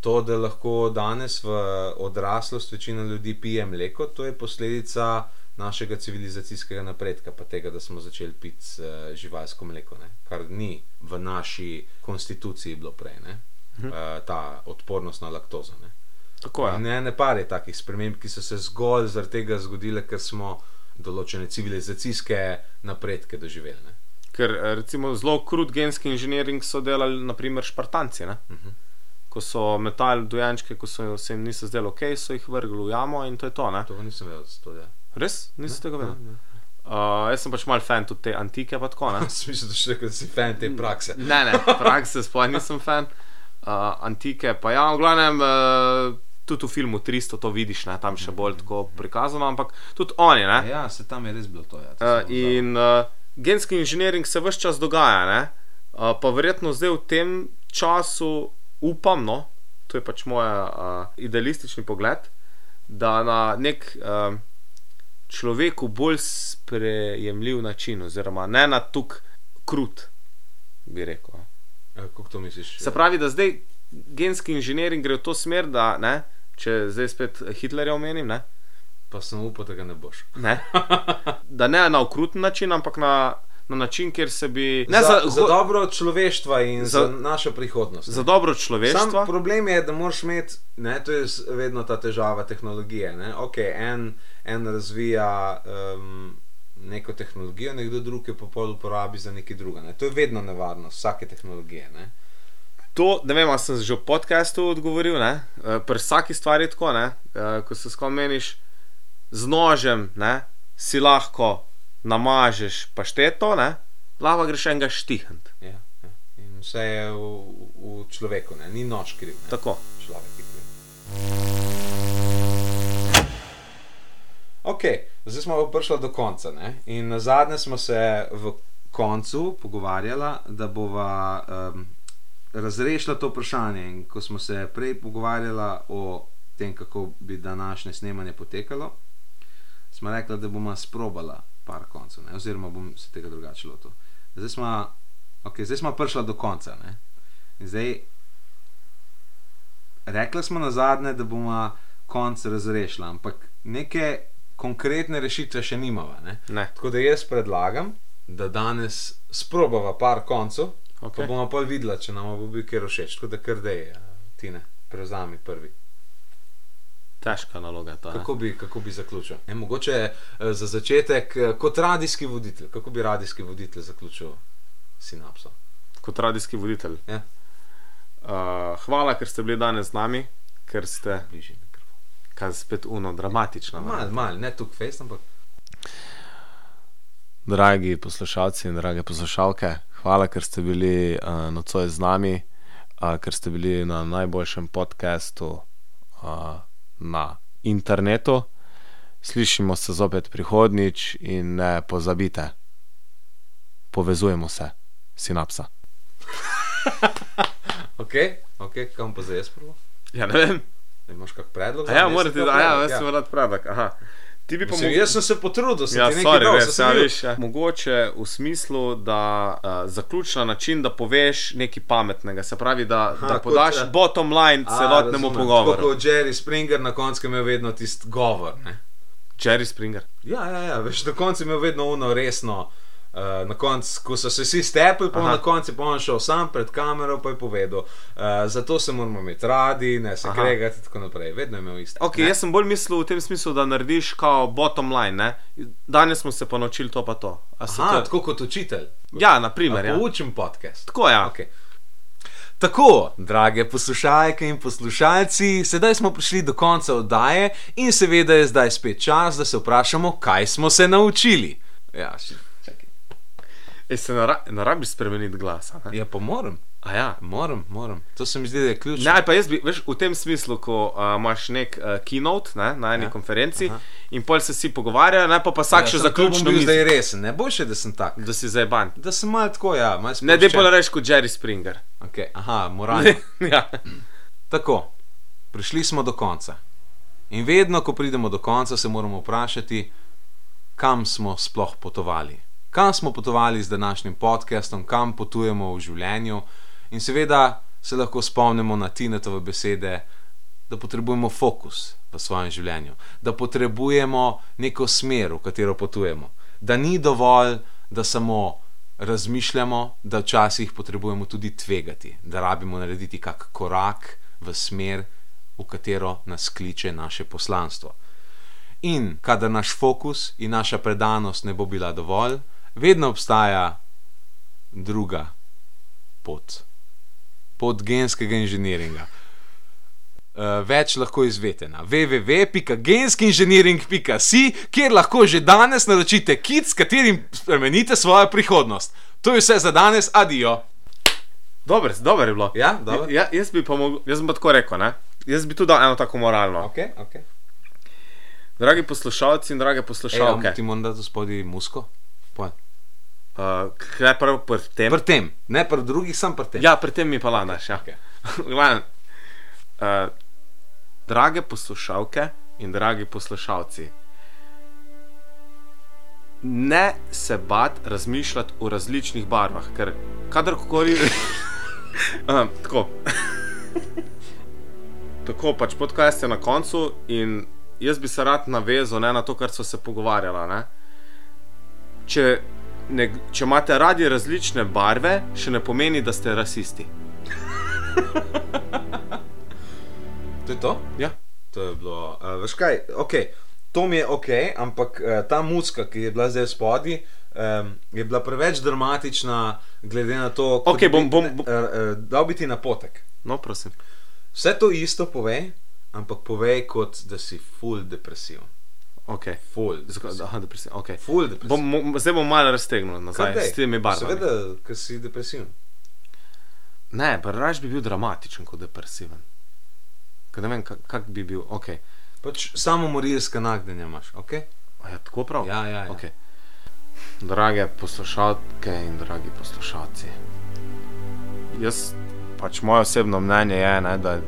To, da lahko danes v odraslost večina ljudi pije mleko, to je posledica našega civilizacijskega napredka, pa tega, da smo začeli piti uh, živalsko mleko, ne? kar ni v naši konstituciji bilo prej, uh, ta odpornost na laktozo. Ne? Tako je. Ne, ne par je takih sprememb, ki so se zgolj zaradi tega zgodile, ker smo določene civilizacijske napredke doživeli. Ne? Ker eh, recimo zelo krut genski inženiring so delali, naprimer, Špartanci. Ne? Mhm. Ko so metali dojenčke, ko so se jim niso zdeli ok, so jih vrgli v jamo in to je to. Ne? To nisem vedel, da se to dela. Res? Nisi tega vedel? Ne, ne. Uh, jaz sem pač mal fan tudi te antike, pa tako. Smisel, da še rekel, da si fan te prakse. Ne, ne, prakse sploh nisem fan. Uh, antike pa ja, v glavnem. Uh, Tudi v filmu 300 to vidiš, ne, tam še bolj tako prikazano, ampak tudi oni. Ne, Ja, se tam je res bilo to. Ja, to Uh, in uh, genski inženiring se vse čas dogaja, ne? uh, pa verjetno zdaj v tem času upam, no, to je pač moj uh, idealistični pogled, da na nek uh, človeku bolj sprejemljiv način, oziroma ne na tuk krut, bi rekel. Eh, Kako to misliš? Se pravi, da zdaj genski inženiring gre v to smer, da ne, če zdaj spet Hitlerja omenim, ne, Pa sem upal, da ga ne boš. Ne. Da ne na okruten način, ampak na, na način, kjer se bi. Ne za, za, za dobro človeštva in za, Za- našo prihodnost. za dobro Sam človeštva. problem je, da moraš imeti, ne, to je vedno ta težava tehnologije. Ne? Okay, en, en razvija um, neko tehnologijo, nekdo drug jo pa pol uporabi za nekaj drugega. Ne? To je vedno nevarnost vsake tehnologije. Ne? To, ne vem, ali sem že v podkastu odgovoril. ne. Eh, Pri vsaki stvari je tako, ne? Eh, ko se skomeniš z nožem, ne? si lahko namažeš pašteto, ne? lahko greš enega štihant. Ja, ja. In vse je v, v človeku, ne? ni noč kriv. Ne? Tako. Človek je kriv. Ok, zdaj smo prišli do konca. Ne? In na zadnje smo se v koncu pogovarjali, da bova um, razrešila to vprašanje. In ko smo se prej pogovarjali o tem, kako bi današnje snemanje potekalo, smo rekli, da bomo sprobala par koncev, ne? oziroma bom se tega drugače lotil. Zdaj smo, okay, zdaj smo prišli do konca. Ne? In zdaj, rekli smo na zadnje, da bomo konc razrešili, ampak neke konkretne rešitve še nimamo. Ne? Ne. Tako da jaz predlagam, da danes sprobava par koncev, okay. pa bomo pa videli, če nam bo bil kjer všeč. Tako da kar dej, ti ne, prevzami prvi. Težka naloga ta. ne. Kako bi, kako bi zaključil? E, mogoče eh, za začetek, eh, kot radijski voditelj, kako bi radijski voditelj zaključil sinapso? Kot radijski voditelj. Ja. Uh, hvala, ker ste bili danes z nami, ker ste, Bližje mikrofon. kaj spet uno, dramatično. ne? Mal, mal, ne tukaj fejst, ampak Dragi poslušalci in drage poslušalke, hvala, ker ste bili uh, nocoj z nami, uh, ker ste bili na najboljšem podkastu uh, na internetu. Slišimo se zopet prihodnič in ne pozabite, povezujemo se, sinapsa. ok, ok, kam pa zdaj jaz prvo? Ja, ne vem. Imaš kak predlog? A ja, morate, sem a pa ja, jaz sem rad predlog. Aha. Ti bi pa mogel. jaz sem se potrudil, sem Ja, ti nekaj sorry, dal, res, ja, sem bil- veš, ja. Mogoče v smislu, da uh, zaključna način, da poveš nekaj pametnega, se pravi, da, Aha, da kot, podaš eh, bottom line A, celotnemu razumem. pogovoru. Tako kot Jerry Springer na koncu je imel vedno tisti govor. Ne? Jerry Springer. Ja, ja, ja, veš, na koncu je imel vedno uno resno. Uh, na koncu, ko so se vsi stepli, pa na koncu je pa on šel sam pred kamero in povedal, uh, zato se moramo imeti radi, ne se Aha. kregati in tako naprej. Vedno je imel isto. Okay, ne? jaz sem bolj mislil v tem smislu, da narediš kao bottom line. Ne? Danes smo se pa naučili to pa to. Aha, to... tako kot učitelj. Ja, na primer. Ja. Poučim podcast. Tako ja. Okay. Tako, drage poslušalke in poslušalci, sedaj smo prišli do konca oddaje in seveda je zdaj spet čas, da se vprašamo, kaj smo se naučili. Ja, še. E, se ne, ra ne rabiš spremeniti glasa. Ne? Ja, pa moram, A ja. moram, moram. To se mi zdi, da je ključno. Ne, pa jaz bi, veš, v tem smislu, ko uh, imaš nek uh, keynote ne, na eni Ja. konferenci Aha. in pol se vsi pogovarjajo, ne pa pa vsak ja, še zaključno bom bil misli, zdaj resen, ne boljše, da sem tak. da si zajban. Da sem mal tako, ja, mal Ne, sproščen. pa reči kot Jerry Springer. Okay, aha, moralno. ja. Tako, prišli smo do konca. In vedno, ko pridemo do konca, se moramo vprašati, kam smo sploh potovali. Kam smo potovali z današnjim podcastom, kam potujemo v življenju. In seveda se lahko spomnimo na Tinetove besede, da potrebujemo fokus v svojem življenju, da potrebujemo neko smer, v katero potujemo. Da ni dovolj, da samo razmišljamo, da včasih potrebujemo tudi tvegati, da rabimo narediti kak korak v smer, v katero nas kliče naše poslanstvo. In kadar naš fokus in naša predanost ne bo bila dovolj, vedno obstaja druga pot. Pot genskega inženiringa. Uh, več lahko izvete na www.genskinženiring.si, kjer lahko že danes naročite kit, s katerim spremenite svojo prihodnost. To je vse za danes, adijo. Dobro, dobro je bilo. Ja, dobro. Ja, jaz bi pa mogel, jaz bi tako rekel, ne? Jaz bi tudi dal eno tako moralno. Okay, okay. Dragi poslušalci in drage Ej, poslušalke, a ti moram dati spodaj musko? Poj. uh, kaj prav pri tem? Pri tem, ne pri drugih, sam pri tem. Ja, pri tem mi pa lanaš. Ja. Okej. Glavnem, uh, drage poslušalke in dragi poslušalci, ne se bat razmišljati o različnih barvah, ker kadarkoli. um, tako. tako pač podcast je na koncu in jaz bi se rad navezal ne, na to, kar so se pogovarjala. Ne. Če, ne, če imate radi različne barve, še ne pomeni, da ste rasisti. To je to? Ja. To je bilo. Uh, veš kaj, okay. to mi je ok, ampak uh, ta muska, ki je bila zdaj spodaj, um, je bila preveč dramatična, glede na to, Okej, bi- bom- bom- bom- Uh, uh, dal bi ti napotek. No, prosim. Vse to isto povej, ampak povej kot da si full depresiv. Okay. Full. depresiv. Aha, depresija. Okay. Full depresiv. Bom, mo- zdaj bom malo raztegnil nazaj Kar dej. s temi barvami. Seveda, ker si depresiven. Ne, pa raž bi bil dramatičen kot depresiven. Ker ne vem, kak, kak bi bil. Okay. Pač samo morilske nagnjenja imaš, ok? A je tako prav? Ja, ja, ja. Okay. Drage poslušalke in dragi poslušalci. Jaz, pač moje osebno mnenje je, ne, da,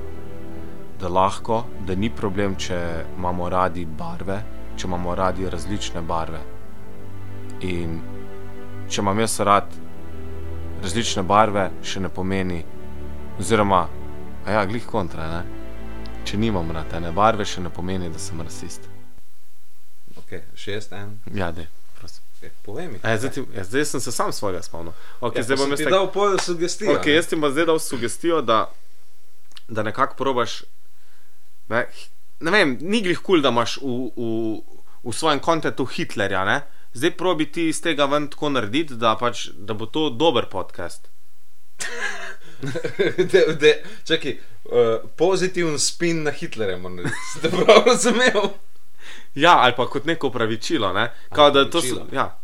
da lahko, da ni problem, če imamo radi barve, če imamo radi različne barve. In če imam jaz rad različne barve, še ne pomeni, oziroma, a ja, glih kontra, ne. Če nimam rad ene barve, še ne pomeni, da sem rasist. Ok, šest, en. Ja, dej. Okay, povej mi. Ja, zdaj, ti, ja, zdaj sem se sam svojega spomnil. Okay, ja, zdaj bom jaz ti tak- dal pol sugestijo. Okay, jaz ti bom zdaj dal sugestijo, da, da nekako probaš. Ne, ne vem, ni glih kul, cool, da imaš v, v, v svojem kontentu Hitlerja. Ne? Zdaj probi ti iz tega ven tako narediti, da, pač, da bo to dober podcast. de, de, čakaj, uh, pozitiven spin na Hitlerja. Ste prav razumel? Ja, ali pa kot neko pravičilo. Ne? Kao, da to so, opravičilo. ja,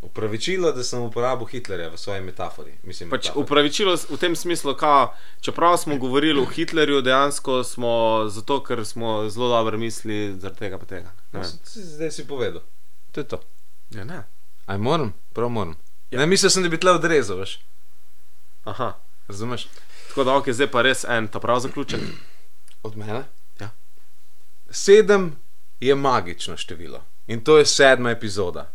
Upravičilo, da sem uporabil Hitlerja v svoji metafori. Mislim, pač metafori. upravičilo v tem smislu, kao, čeprav smo govorili o Hitlerju, dejansko smo zato, ker smo zelo dobro mislili, zaradi tega pa tega. No, Zdaj si povedal. To je to. Ja, ne. Aj moram, prav moram. Ja. Ne, mislil sem, da bi tle odrezal, veš. Aha. Razumeš? Tako da, ok, zdaj pa res en ta prav zaključek. Od mene? Ja. Sedem je magično število in to je sedma epizoda.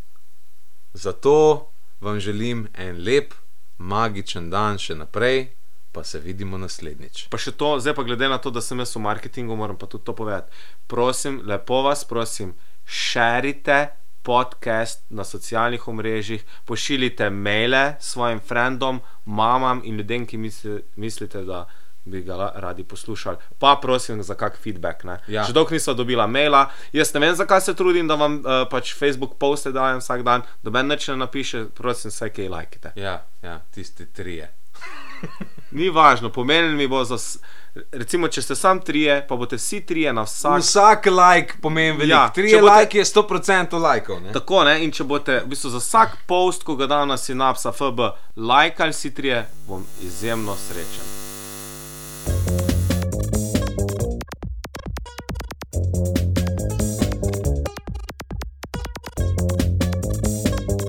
Zato vam želim en lep, magičen dan še naprej, pa se vidimo naslednjič. Pa še to, zdaj pa glede na to, da sem jaz v marketingu, moram pa tudi to povedati. Prosim, lepo vas prosim, širite podcast na socialnih omrežjih, pošiljite maile svojim frendom, mamam in ljudem, ki misli, mislite, da bi ga radi poslušali. Pa prosim za kak feedback. ne. Ja. Že dolgo nisem dobila maila, jaz ne vem, zakaj se trudim, da vam uh, pač Facebook poste dajem vsak dan, doben neč ne napiše, prosim, vse kaj lajkite. Ja, ja, tisti trije. Ni važno, pomenili mi bo za. Recimo, če ste sam trije, pa boste vsi trije na vsak. Vsak like pomeni veliko. Ja, Tri če bote- like je 100% lajkov. ne? Tako ne, in če boste v bistvu za vsak post, ko ga dam na Synapsa FB, lajkali si trije, bom izjemno srečen.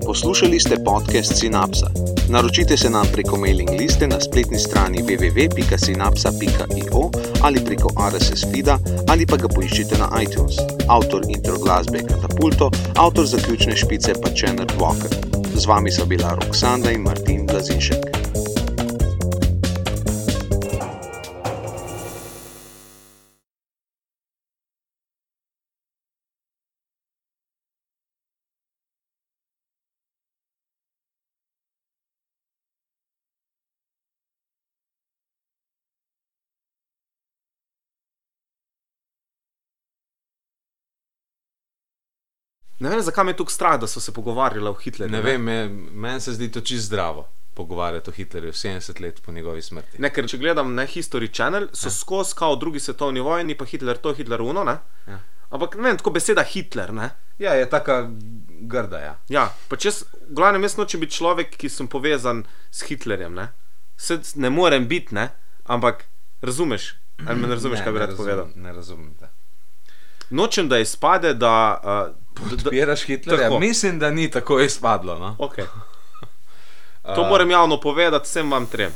Poslušali ste podcast Synapsa. Naročite se nam preko mailing liste na spletni strani www.synapsa.io ali preko RSS feeda ali pa ga poiščite na iTunes. Avtor intro glasbe je Katapulto, avtor zaključne špice pa Čenard Walker. Z vami so bila Roksanda in Martin Blazinšek. Ne vem, zakaj me je tukaj strah, da so se pogovarjali o Hitlerju. Ne vem, me- meni se zdi to čist zdravo pogovarjati o Hitlerju 70 let po njegovi smrti. Ne, ker če gledam na History Channel, so ja. skozi kao drugi svetovni vojni, pa Hitler to, Hitler uno, ne? Ja. Ampak ne vem, tako beseda Hitler, ne? Ja, je taka grda. Ja. Ja, pač jaz, v glavnem, jaz nočem biti človek, ki sem povezan s Hitlerjem, ne? Se ne morem biti, ne? Ampak razumeš, ali me ne razumeš, Ne, kaj bi ne rad razumem, povedal. Ne razumem. te. Nočem, da izpade, da. Uh, da, da Podpiraš Hitlerja? Tako. Mislim, da ni tako izpadlo. No? Okay. To uh, moram javno povedati vsem vam trem.